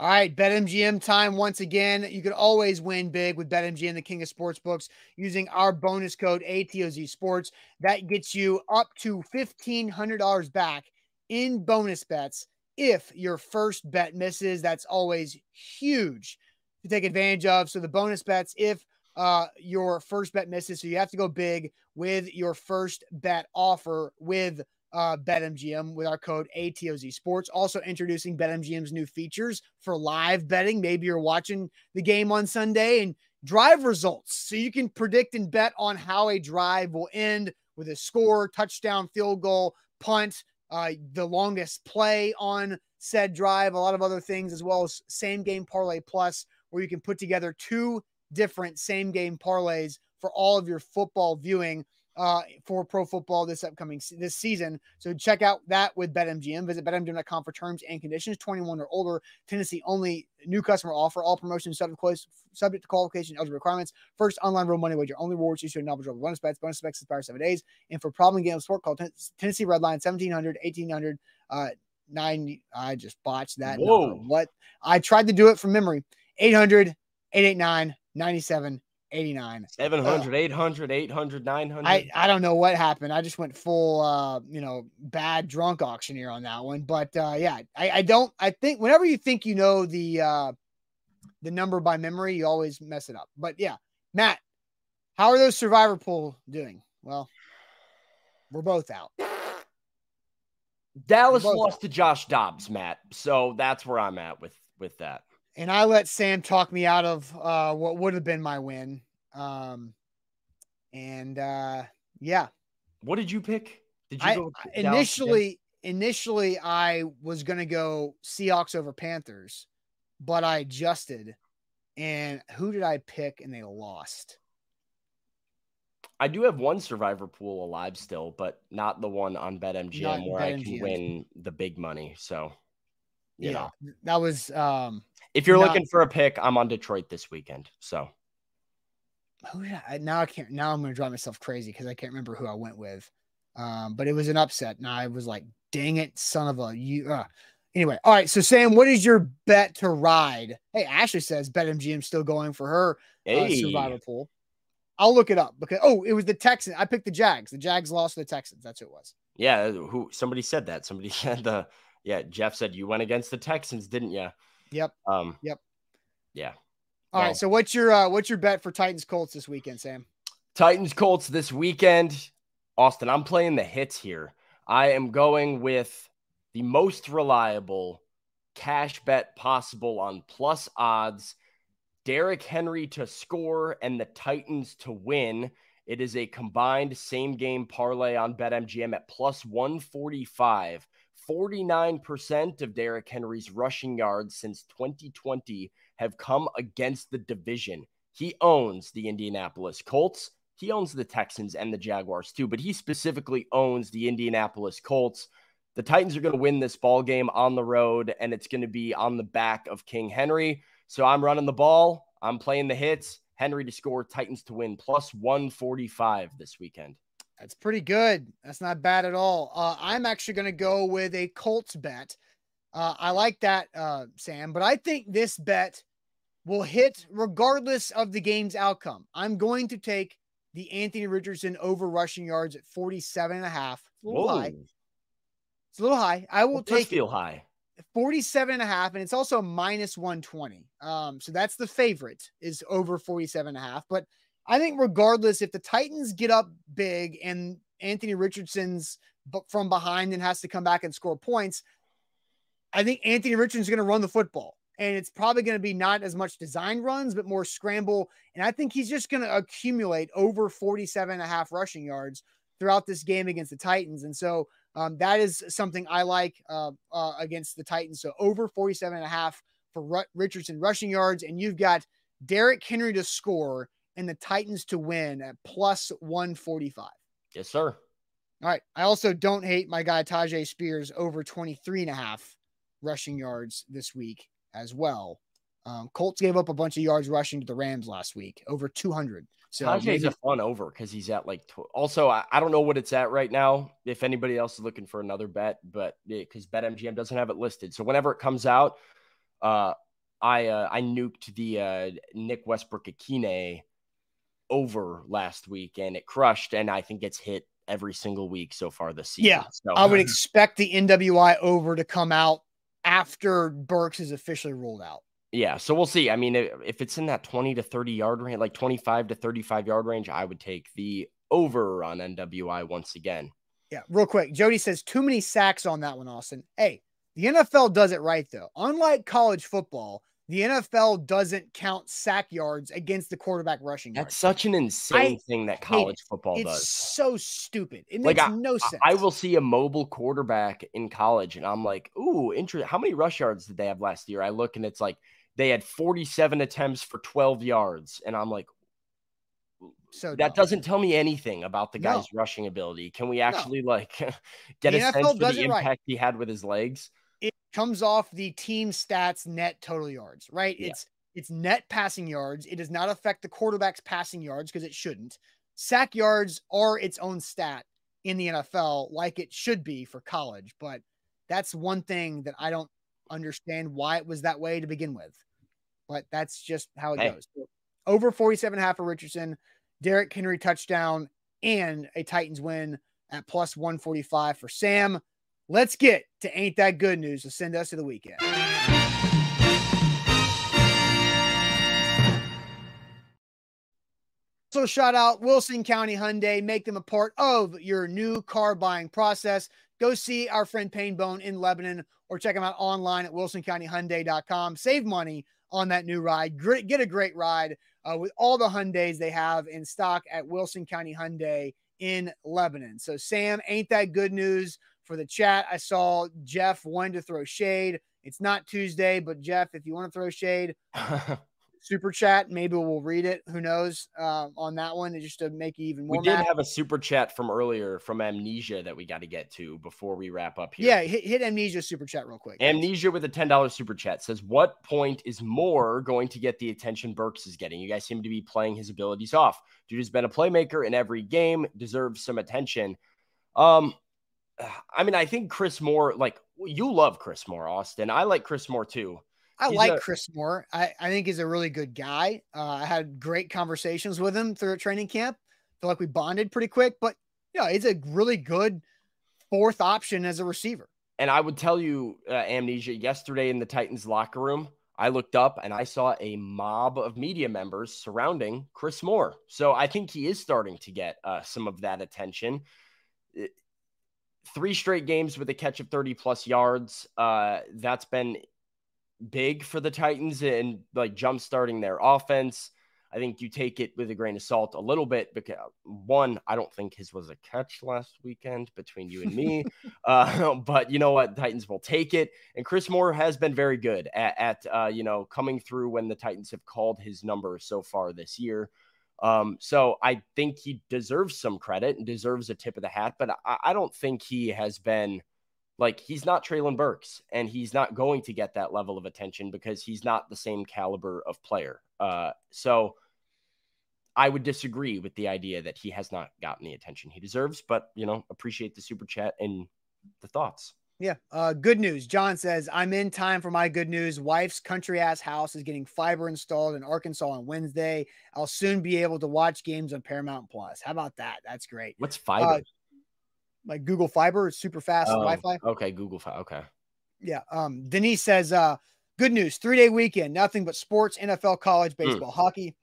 All right, BetMGM time once again. You can always win big with BetMGM, the king of sports books, using our bonus code ATOZ Sports. That gets you up to $1,500 back in bonus bets if your first bet misses. That's always huge to take advantage of. So the bonus bets, if uh, your first bet misses, so you have to go big with your first bet offer with uh, BetMGM with our code ATOZ Sports. Also introducing BetMGM's new features for live betting. Maybe you're watching the game on Sunday and drive results. So you can predict and bet on how a drive will end with a score, touchdown, field goal, punt, uh, the longest play on said drive, a lot of other things, as well as same game parlay plus, where you can put together two different same game parlays for all of your football viewing uh, for pro football this upcoming this season. So check out that with BetMGM. Visit betmgm.com for terms and conditions. 21 or older, Tennessee only. New customer offer. All promotions subject to, subject to qualification, eligible requirements. First online real money wager. Only rewards issued knowledge of bonus bets. Bonus bets expire seven days. And for problem game sport, call Tennessee Red Line 1700 1800 uh, nine. I just botched that. Whoa! Number. What? I tried to do it from memory. 800 889 97 89 700 uh, 800 800 900 I, I don't know what happened. I just went full uh you know bad drunk auctioneer on that one. But uh yeah i i don't i think whenever you think you know the uh the number by memory you always mess it up. But yeah matt how are those survivor pool doing? Well we're both out. Dallas lost out. to josh dobbs matt. So that's where i'm at with with that and I let Sam talk me out of uh, what would have been my win. Um, and uh, yeah, What did you pick? Did you I, go initially initially I was gonna go Seahawks over Panthers, but I adjusted. And who did I pick? And they lost. I do have one survivor pool alive still, but not the one on BetMGM Not where I can win the big money. So, yeah, know, that was um. if you're not- looking for a pick, I'm on Detroit this weekend. So, Who did I, now I can't. Now I'm gonna drive myself crazy because I can't remember who I went with. Um, but it was an upset, and I was like, "Dang it, son of a you." Uh. Anyway, all right. So Sam, what is your bet to ride? Hey, Ashley says BetMGM still going for her uh, survivor pool. I'll look it up because oh, it was the Texans. I picked the Jags. The Jags lost to the Texans. That's who it was. yeah, who somebody said that. Somebody said the yeah. Jeff said you went against the Texans, didn't you? Yep. Um. Yep. Yeah. All right. Well- So what's your uh, what's your bet for Titans Colts this weekend, Sam? Titans Colts this weekend. Austin, I'm playing the hits here. I am going with the most reliable cash bet possible on plus odds. Derrick Henry to score and the Titans to win. It is a combined same game parlay on BetMGM at plus 145. 49% of Derrick Henry's rushing yards since 2020 have come against the division. He owns the Indianapolis Colts. He owns the Texans and the Jaguars too, but he specifically owns the Indianapolis Colts. The Titans are going to win this ball game on the road, and it's going to be on the back of King Henry. So I'm running the ball. I'm playing the hits. Henry to score, Titans to win, plus 145 this weekend. That's pretty good. That's not bad at all. Uh, I'm actually going to go with a Colts bet. Uh, I like that, uh, Sam, but I think this bet will hit regardless of the game's outcome. I'm going to take the Anthony Richardson over rushing yards at 47 and a half. It's a little high. It's a little high. I will take It does take feel high. 47 and a half and it's also minus 120 um so that's the favorite is over 47 and a half but i think regardless if the titans get up big and anthony richardson's from behind and has to come back and score points i think anthony richardson's going to run the football and it's probably going to be not as much design runs but more scramble and i think he's just going to accumulate over 47 and a half rushing yards throughout this game against the titans and so um, that is something I like uh, uh, against the Titans. So over 47 and a half for Ru- Richardson rushing yards. And you've got Derrick Henry to score and the Titans to win at plus 145. Yes, sir. All right. I also don't hate my guy Tyjae Spears over 23 and a half rushing yards this week as well. Um, Colts gave up a bunch of yards rushing to the Rams last week, over 200. So Tyjae's a fun over because he's at like. Tw- also, I, I don't know what it's at right now. If anybody else is looking for another bet, but because BetMGM doesn't have it listed, so whenever it comes out, uh, I uh, I nuked the uh, Nick Westbrook-Ikhine over last week, and it crushed, and I think it's hit every single week so far this season. Yeah, so I would expect the NWI over to come out after Burks is officially ruled out. Yeah, so we'll see. I mean, if if it's in that 20 to 30 yard range, like 25 to 35 yard range, I would take the over on NWI once again. Yeah, real quick. Jody says too many sacks on that one, Austin. Hey, the NFL does it right though. Unlike college football, the NFL doesn't count sack yards against the quarterback rushing yards. That's such an insane thing that college it. football it's does. so stupid. It Like, makes no sense. I will see a mobile quarterback in college, and I'm like, ooh, interesting. How many rush yards did they have last year? I look and it's like they had 47 attempts for 12 yards, and I'm like, so that dumb. doesn't tell me anything about the No. guy's rushing ability. Can we actually like get The a sense NFL for does the it right. impact he had with his legs? It comes off the team stats net total yards, right? Yeah. It's it's net passing yards. It does not affect the quarterback's passing yards because it shouldn't. Sack yards are its own stat in the NFL, like it should be for college. But that's one thing that I don't understand why it was that way to begin with. But that's just how it Hey. goes. Over 47 half for Richardson, Derrick Henry touchdown, and a Titans win at plus 145 for Sam. Let's get to Ain't That Good News to send us to the weekend. So shout out Wilson County Hyundai. Make them a part of your new car buying process. Go see our friend Painbone in Lebanon or check them out online at wilsoncountyhyundai.com. Save money on that new ride. Get a great ride uh, with all the Hyundais they have in stock at Wilson County Hyundai in Lebanon. So, Sam, ain't that good news for the chat? I saw Jeff wanted to throw shade. It's not Tuesday, but Jeff, if you want to throw shade, super chat. Maybe we'll read it. Who knows uh, on that one, just to make you even more. We did mad. have a super chat from earlier from Amnesia that we got to get to before we wrap up here. Yeah, hit, hit amnesia super chat real quick. Amnesia with a $10 super chat says, What point is more going to get the attention Burks is getting? You guys seem to be playing his abilities off. Dude has been a playmaker in every game, deserves some attention. Um, I mean, I think Chris Moore, like you love Chris Moore, Austin. I like Chris Moore too. I He's like a- Chris Moore. I, I think he's a really good guy. Uh, I had great conversations with him through training camp. I feel like we bonded pretty quick, but yeah, he's a really good fourth option as a receiver. And I would tell you, uh, Amnesia, yesterday in the Titans locker room, I looked up and I saw a mob of media members surrounding Chris Moore. So I think he is starting to get uh, some of that attention. Three straight games with a catch of 30 plus yards. Uh, that's been big for the Titans and like jump starting their offense. I think you take it with a grain of salt a little bit because one, I don't think his was a catch last weekend between you and me. uh, but you know what? Titans will take it. And Chris Moore has been very good at, at uh, you know, coming through when the Titans have called his number so far this year. Um, so I think he deserves some credit and deserves a tip of the hat, but I, I don't think he has been like he's not Treylon Burks and he's not going to get that level of attention because he's not the same caliber of player. Uh, so I would disagree with the idea that he has not gotten the attention he deserves, but you know, appreciate the super chat and the thoughts. Yeah. Uh, good news. John says, I'm in time for my good news. Wife's country ass house is getting fiber installed in Arkansas on Wednesday. I'll soon be able to watch games on Paramount Plus. How about that? That's great. What's fiber? Uh, like Google Fiber, it's super fast Oh, Wi Fi. Okay, Google Fiber. Okay. Yeah. Um, Denise says, uh, good news, three day weekend, nothing but sports, NFL, college, baseball, hockey.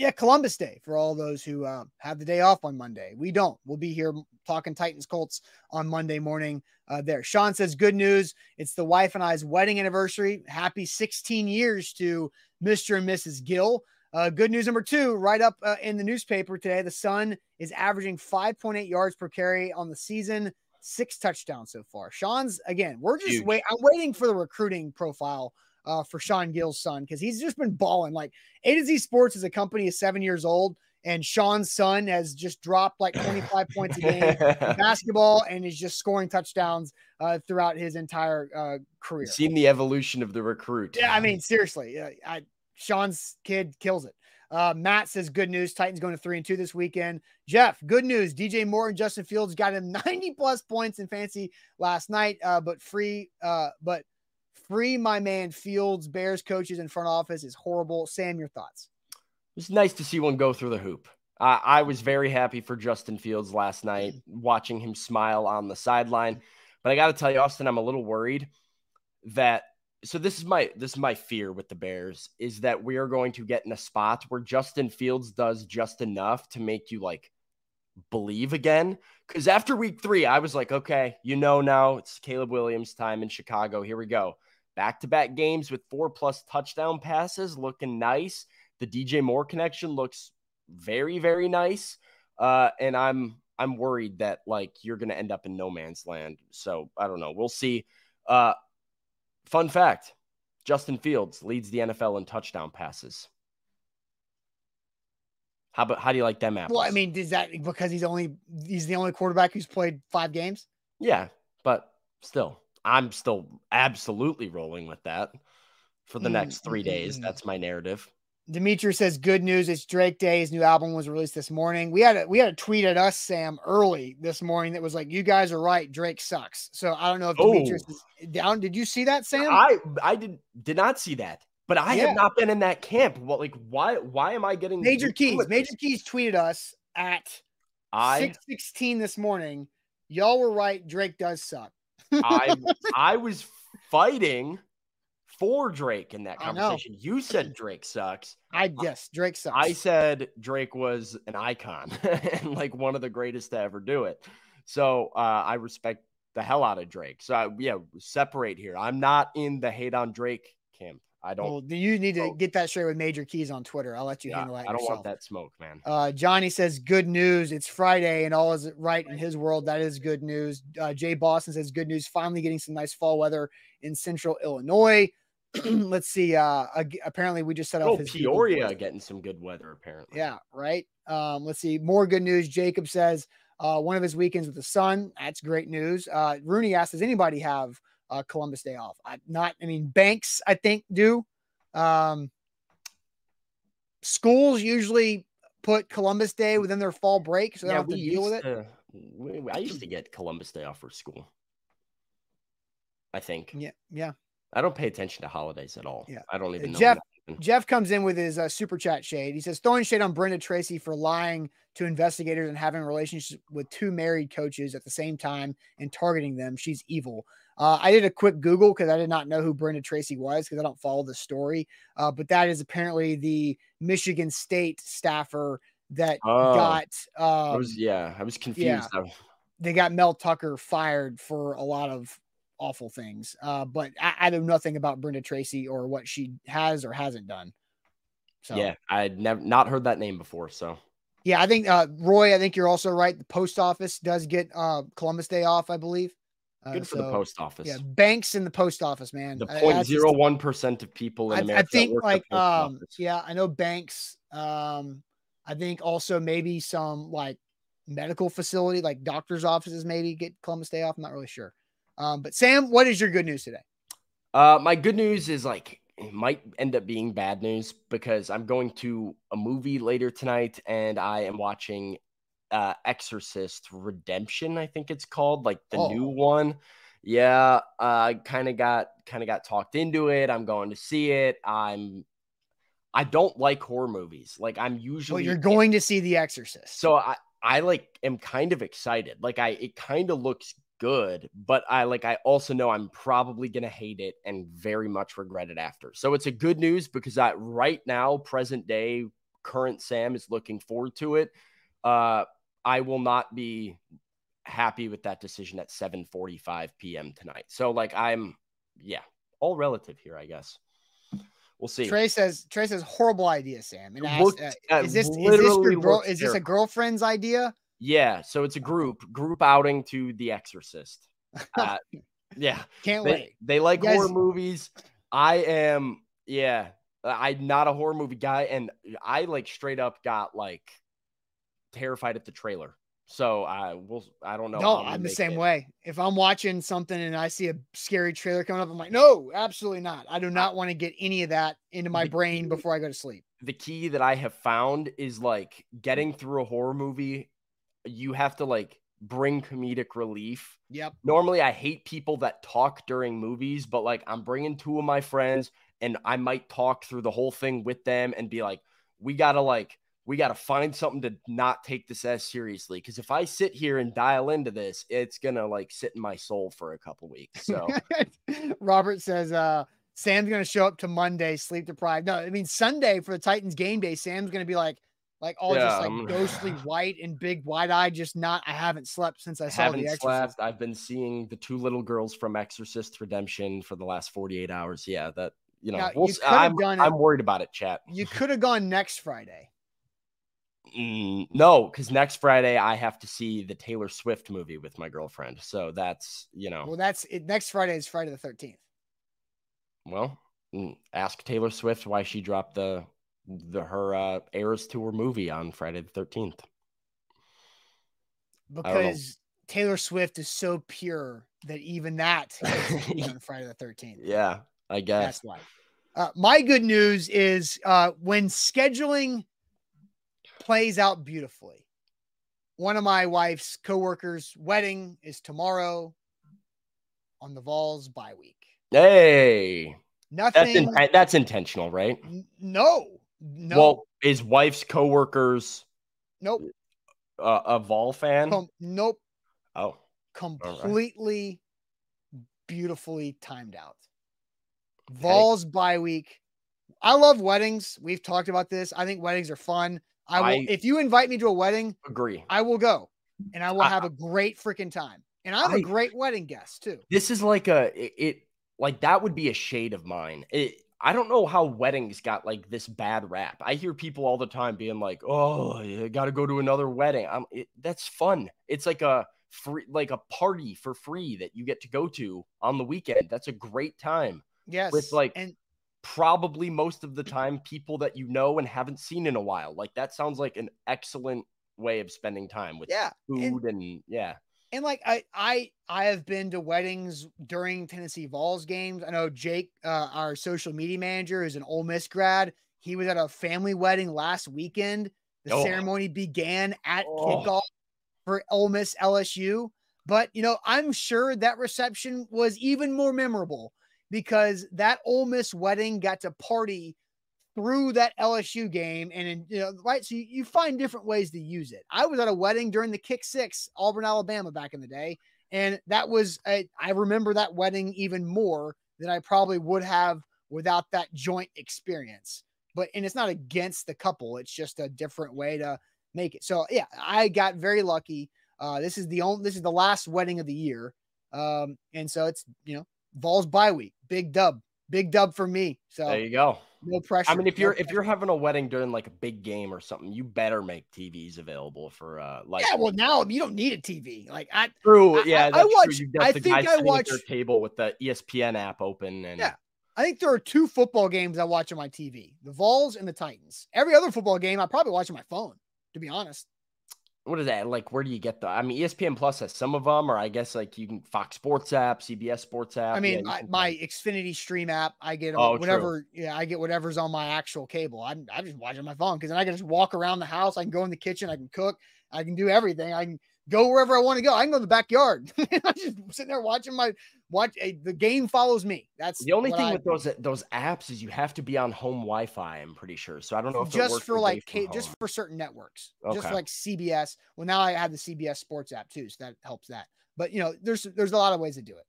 Yeah, Columbus Day for all those who uh, have the day off on Monday. We don't. We'll be here talking Titans Colts on Monday morning. Uh, there. Sean says, good news. It's the wife and I's wedding anniversary. Happy 16 years to Mr. and Mrs. Gill. Uh, good news number two, right up uh, in the newspaper today, the son is averaging 5.8 yards per carry on the season, six touchdowns so far. Sean's again, we're just wait. I'm waiting for the recruiting profile uh, for Sean Gill's son because he's just been balling. Like A to Z Sports is a company is seven years old, and Sean's son has just dropped like 25 points a game basketball and is just scoring touchdowns uh, throughout his entire uh, career. Seen the evolution of the recruit. Yeah, I mean, seriously, I, Sean's kid kills it. Uh, Matt says good news. Titans going to three and two this weekend. Jeff, good news. DJ Moore and Justin Fields got him 90 plus points in fancy last night. Uh, but free, uh, but free my man Fields. Bears coaches and front office is horrible. Sam, your thoughts? It was nice to see one go through the hoop. I I was very happy for Justin Fields last night, watching him smile on the sideline. But I got to tell you, Austin, I'm a little worried that. So this is my this is my fear with the Bears is that we are going to get in a spot where Justin Fields does just enough to make you like believe again. Because after week three, I was like, okay, you know now it's Caleb Williams time in Chicago. Here we go. Back to back games with four plus touchdown passes, looking nice. The DJ Moore connection looks very, very nice. Uh, and I'm I'm worried that like you're gonna end up in no man's land. So I don't know. We'll see. Uh, fun fact: Justin Fields leads the NFL in touchdown passes. How about how do you like them apples? Well, I mean, is that because he's only he's the only quarterback who's played five games? yeah, but still, I'm still absolutely rolling with that for the Mm, next three mm, days. That's my narrative. Dimitri says, "Good news! It's Drake Day. His new album was released this morning. We had a we had a tweet at us, Sam, early this morning that was like, "You guys are right. Drake sucks." So I don't know if Demetrius Oh. is down. Did you see that, Sam? I I did did not see that, but I Yeah. have not been in that camp. What like why why am I getting Major Keys. Major? Keys tweeted us at I six sixteen this morning. Y'all were right. Drake does suck. I I was fighting for Drake in that conversation. You said Drake sucks. I yes, Drake sucks. I said Drake was an icon and like one of the greatest to ever do it. So uh, I respect the hell out of Drake. So I, yeah, separate here. I'm not in the hate on Drake camp I don't. Well, you need to Oh. get that straight with Major Keys on Twitter. I'll let you yeah, handle that. I don't yourself. want that smoke, man. Uh, Johnny says, "Good news! It's Friday and all is right in his world. That is good news." Uh, Jay Boston says, "Good news! Finally getting some nice fall weather in Central Illinois." Let's see. Uh, apparently, we just set Oh, off his Peoria getting some good weather apparently. Yeah, right. Um, let's see. More good news. Jacob says uh, one of his weekends with the son. That's great news. Uh, Rooney asks, "Does anybody have uh, Columbus Day off?" I, not. I mean, Banks, I think, do. Um, schools usually put Columbus Day within their fall break, so they yeah. don't have We to deal with it. to- we- we- I used to get Columbus Day off for school. I think. Yeah, yeah. I don't pay attention to holidays at all. Yeah. I don't even know. Jeff- Jeff comes in with his uh, super chat shade. He says throwing shade on Brenda Tracy for lying to investigators and having relationships with two married coaches at the same time and targeting them. She's evil. Uh, I did a quick Google because I did not know who Brenda Tracy was because I don't follow the story. Uh, but that is apparently the Michigan State staffer that Oh, got I um, was yeah. I was confused. I- they got Mel Tucker fired for a lot of awful things. Uh, but I, I know nothing about Brenda Tracy or what she has or hasn't done. So Yeah, I'd never not heard that name before. So yeah, I think uh, Roy, I think you're also right. The post office does get uh, Columbus Day off, I believe. Uh, good for the post office. Yeah, banks in the post office, man. the point zero one percent of people in I, America. I think like um office. yeah, I know banks. Um, I think also maybe some like medical facility, like doctors' offices, maybe get Columbus Day off. I'm not really sure. Um, but Sam, what is your good news today? Uh, my good news is like it might end up being bad news because I'm going to a movie later tonight and I am watching uh Exorcist Redemption, I think it's called, like the new Oh. one. Yeah, I kind of got kind of got talked into it. I'm going to see it. I'm I don't like horror movies. Like I'm Well, usually you're going to see The Exorcist. so I I like am kind of excited. Like I it kind of looks good, but I like I also know I'm probably going to hate it and very much regret it after. So it's a good news because I right now present day current Sam is looking forward to it. Uh I will not be happy with that decision at 7:45 p.m. tonight. So like I'm yeah, all relative here, I guess. We'll see. Trey says Trey says horrible idea, Sam. And looked- uh, is this is this your girl? Is this a girlfriend's idea? Yeah, so it's a group group outing to The Exorcist. Uh, yeah, Can't they, wait. they like guys- horror movies. I am, yeah, I'm not a horror movie guy, and I like straight up got like terrified at the trailer. So I will. I don't know. No, I'm the same it. way. If I'm watching something and I see a scary trailer coming up, I'm like, no, absolutely not. I do not want to get any of that into my The brain key- before I go to sleep. The key that I have found is like getting through a horror movie. You have to like bring comedic relief Yep. normally I hate people that talk during movies, but like I'm bringing two of my friends and I might talk through the whole thing with them and be like, we got to like, we got to find something to not take this as seriously. Cause if I sit here and dial into this, it's going to like sit in my soul for a couple weeks. So Robert says, uh, Sam's gonna show up to Monday, sleep deprived. No, I mean Sunday for the Titans game day. Sam's gonna be like, like all Yeah, just like I'm- ghostly white and big wide eyed. Just not. I haven't slept since I I saw haven't the Exorcist. slept. I've been seeing the two little girls from Exorcist Redemption for the last 48 hours. Yeah. That, you know, Now, we'll you I'm, I'm worried about it, chat. You could have gone next Friday. Mm, no, because next Friday I have to see the Taylor Swift movie with my girlfriend. So that's you know, Well, that's it. Next Friday is Friday the thirteenth. well, mm, ask Taylor Swift why she dropped the the her uh Eras tour movie on Friday the thirteenth. because Taylor Swift is so pure that even that has to be on Friday the 13th. Yeah, I guess. That's why. Uh, my good news is uh, when scheduling plays out beautifully. One of my wife's coworkers' wedding is tomorrow on the Vols bye week. Hey, that's Nothing. in, that's intentional, right? n- no. No. Well, is wife's coworkers nope. uh, a Vol fan? Com- nope. oh, completely beautifully timed out. Vols bye week. I love weddings. We've talked about this. I think weddings are fun. I will I- if you invite me to a wedding, agree. I will go and I will I- have a great freaking time. And I'm a I- great wedding guest too. This is like a it, it like that would be a shade of mine. It I don't know how weddings got like this bad rap. I hear people all the time being like, "Oh, you got to go to another wedding." I'm, it, that's fun. It's like a free, like a party for free that you get to go to on the weekend. That's a great time. Yes, with like and probably most of the time people that you know and haven't seen in a while. Like that sounds like an excellent way of spending time with yeah, food and, and yeah. And like I I I have been to weddings during Tennessee Vols games. I know Jake, uh, our social media manager, is an Ole Miss grad. He was at a family wedding last weekend. The oh. ceremony began at oh. kickoff for Ole Miss LSU. But you know, I'm sure that reception was even more memorable because that Ole Miss wedding got to party through that LSU game. And, in, you know, right. So you, you find different ways to use it. I was at a wedding during the kick six, Auburn, Alabama back in the day. And that was, a, I remember that wedding even more than I probably would have without that joint experience. But, and it's not against the couple, it's just a different way to make it. So, yeah, I got very lucky. Uh, this is the only, this is the last wedding of the year. Um, and so it's, you know, Vols bye week, big dub, big dub for me. So there you go no pressure. I mean, if no you're pressure. if you're having a wedding during like a big game or something, you better make TVs available for uh like yeah. Well, now you don't need a TV. Like I true, yeah. I, I watch. I think I watch their table with the ESPN app open and yeah. I think there are two football games I watch on my TV: the Vols and the Titans. Every other football game I probably watch on my phone. To be honest what is that like where do you get the i mean espn plus has some of them or i guess like you can fox sports app cbs sports app i mean yeah, I, my xfinity stream app i get oh, whatever true. yeah i get whatever's on my actual cable i'm, I'm just watching my phone because then i can just walk around the house i can go in the kitchen i can cook i can do everything i can go wherever I want to go. I can go to the backyard. I'm just sitting there watching my watch. A, the game follows me. That's the only thing I, with those those apps is you have to be on home Wi-Fi. I'm pretty sure. So I don't know if just for like just for certain networks, okay. just like CBS. Well, now I have the CBS Sports app too, so that helps that. But you know, there's there's a lot of ways to do it.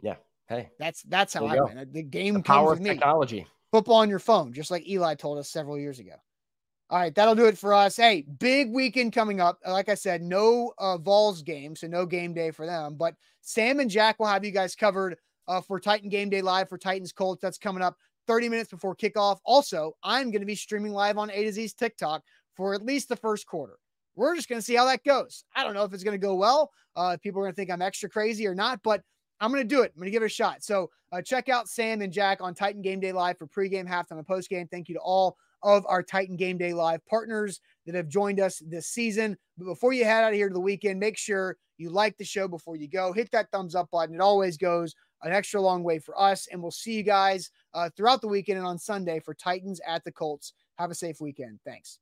Yeah. Hey, that's that's how I win. The game the power of me. technology. Football on your phone, just like Eli told us several years ago. All right, that'll do it for us. Hey, big weekend coming up. Like I said, no uh, Vols game, so no game day for them. But Sam and Jack will have you guys covered uh, for Titan Game Day Live for Titans Colts. That's coming up 30 minutes before kickoff. Also, I'm going to be streaming live on A to Z's TikTok for at least the first quarter. We're just going to see how that goes. I don't know if it's going to go well. Uh, if people are going to think I'm extra crazy or not, but I'm going to do it. I'm going to give it a shot. So uh, check out Sam and Jack on Titan Game Day Live for pregame, halftime, and postgame. Thank you to all of our Titan Game Day Live partners that have joined us this season. But before you head out of here to the weekend, make sure you like the show before you go. Hit that thumbs up button. It always goes an extra long way for us. And we'll see you guys uh, throughout the weekend and on Sunday for Titans at the Colts. Have a safe weekend. Thanks.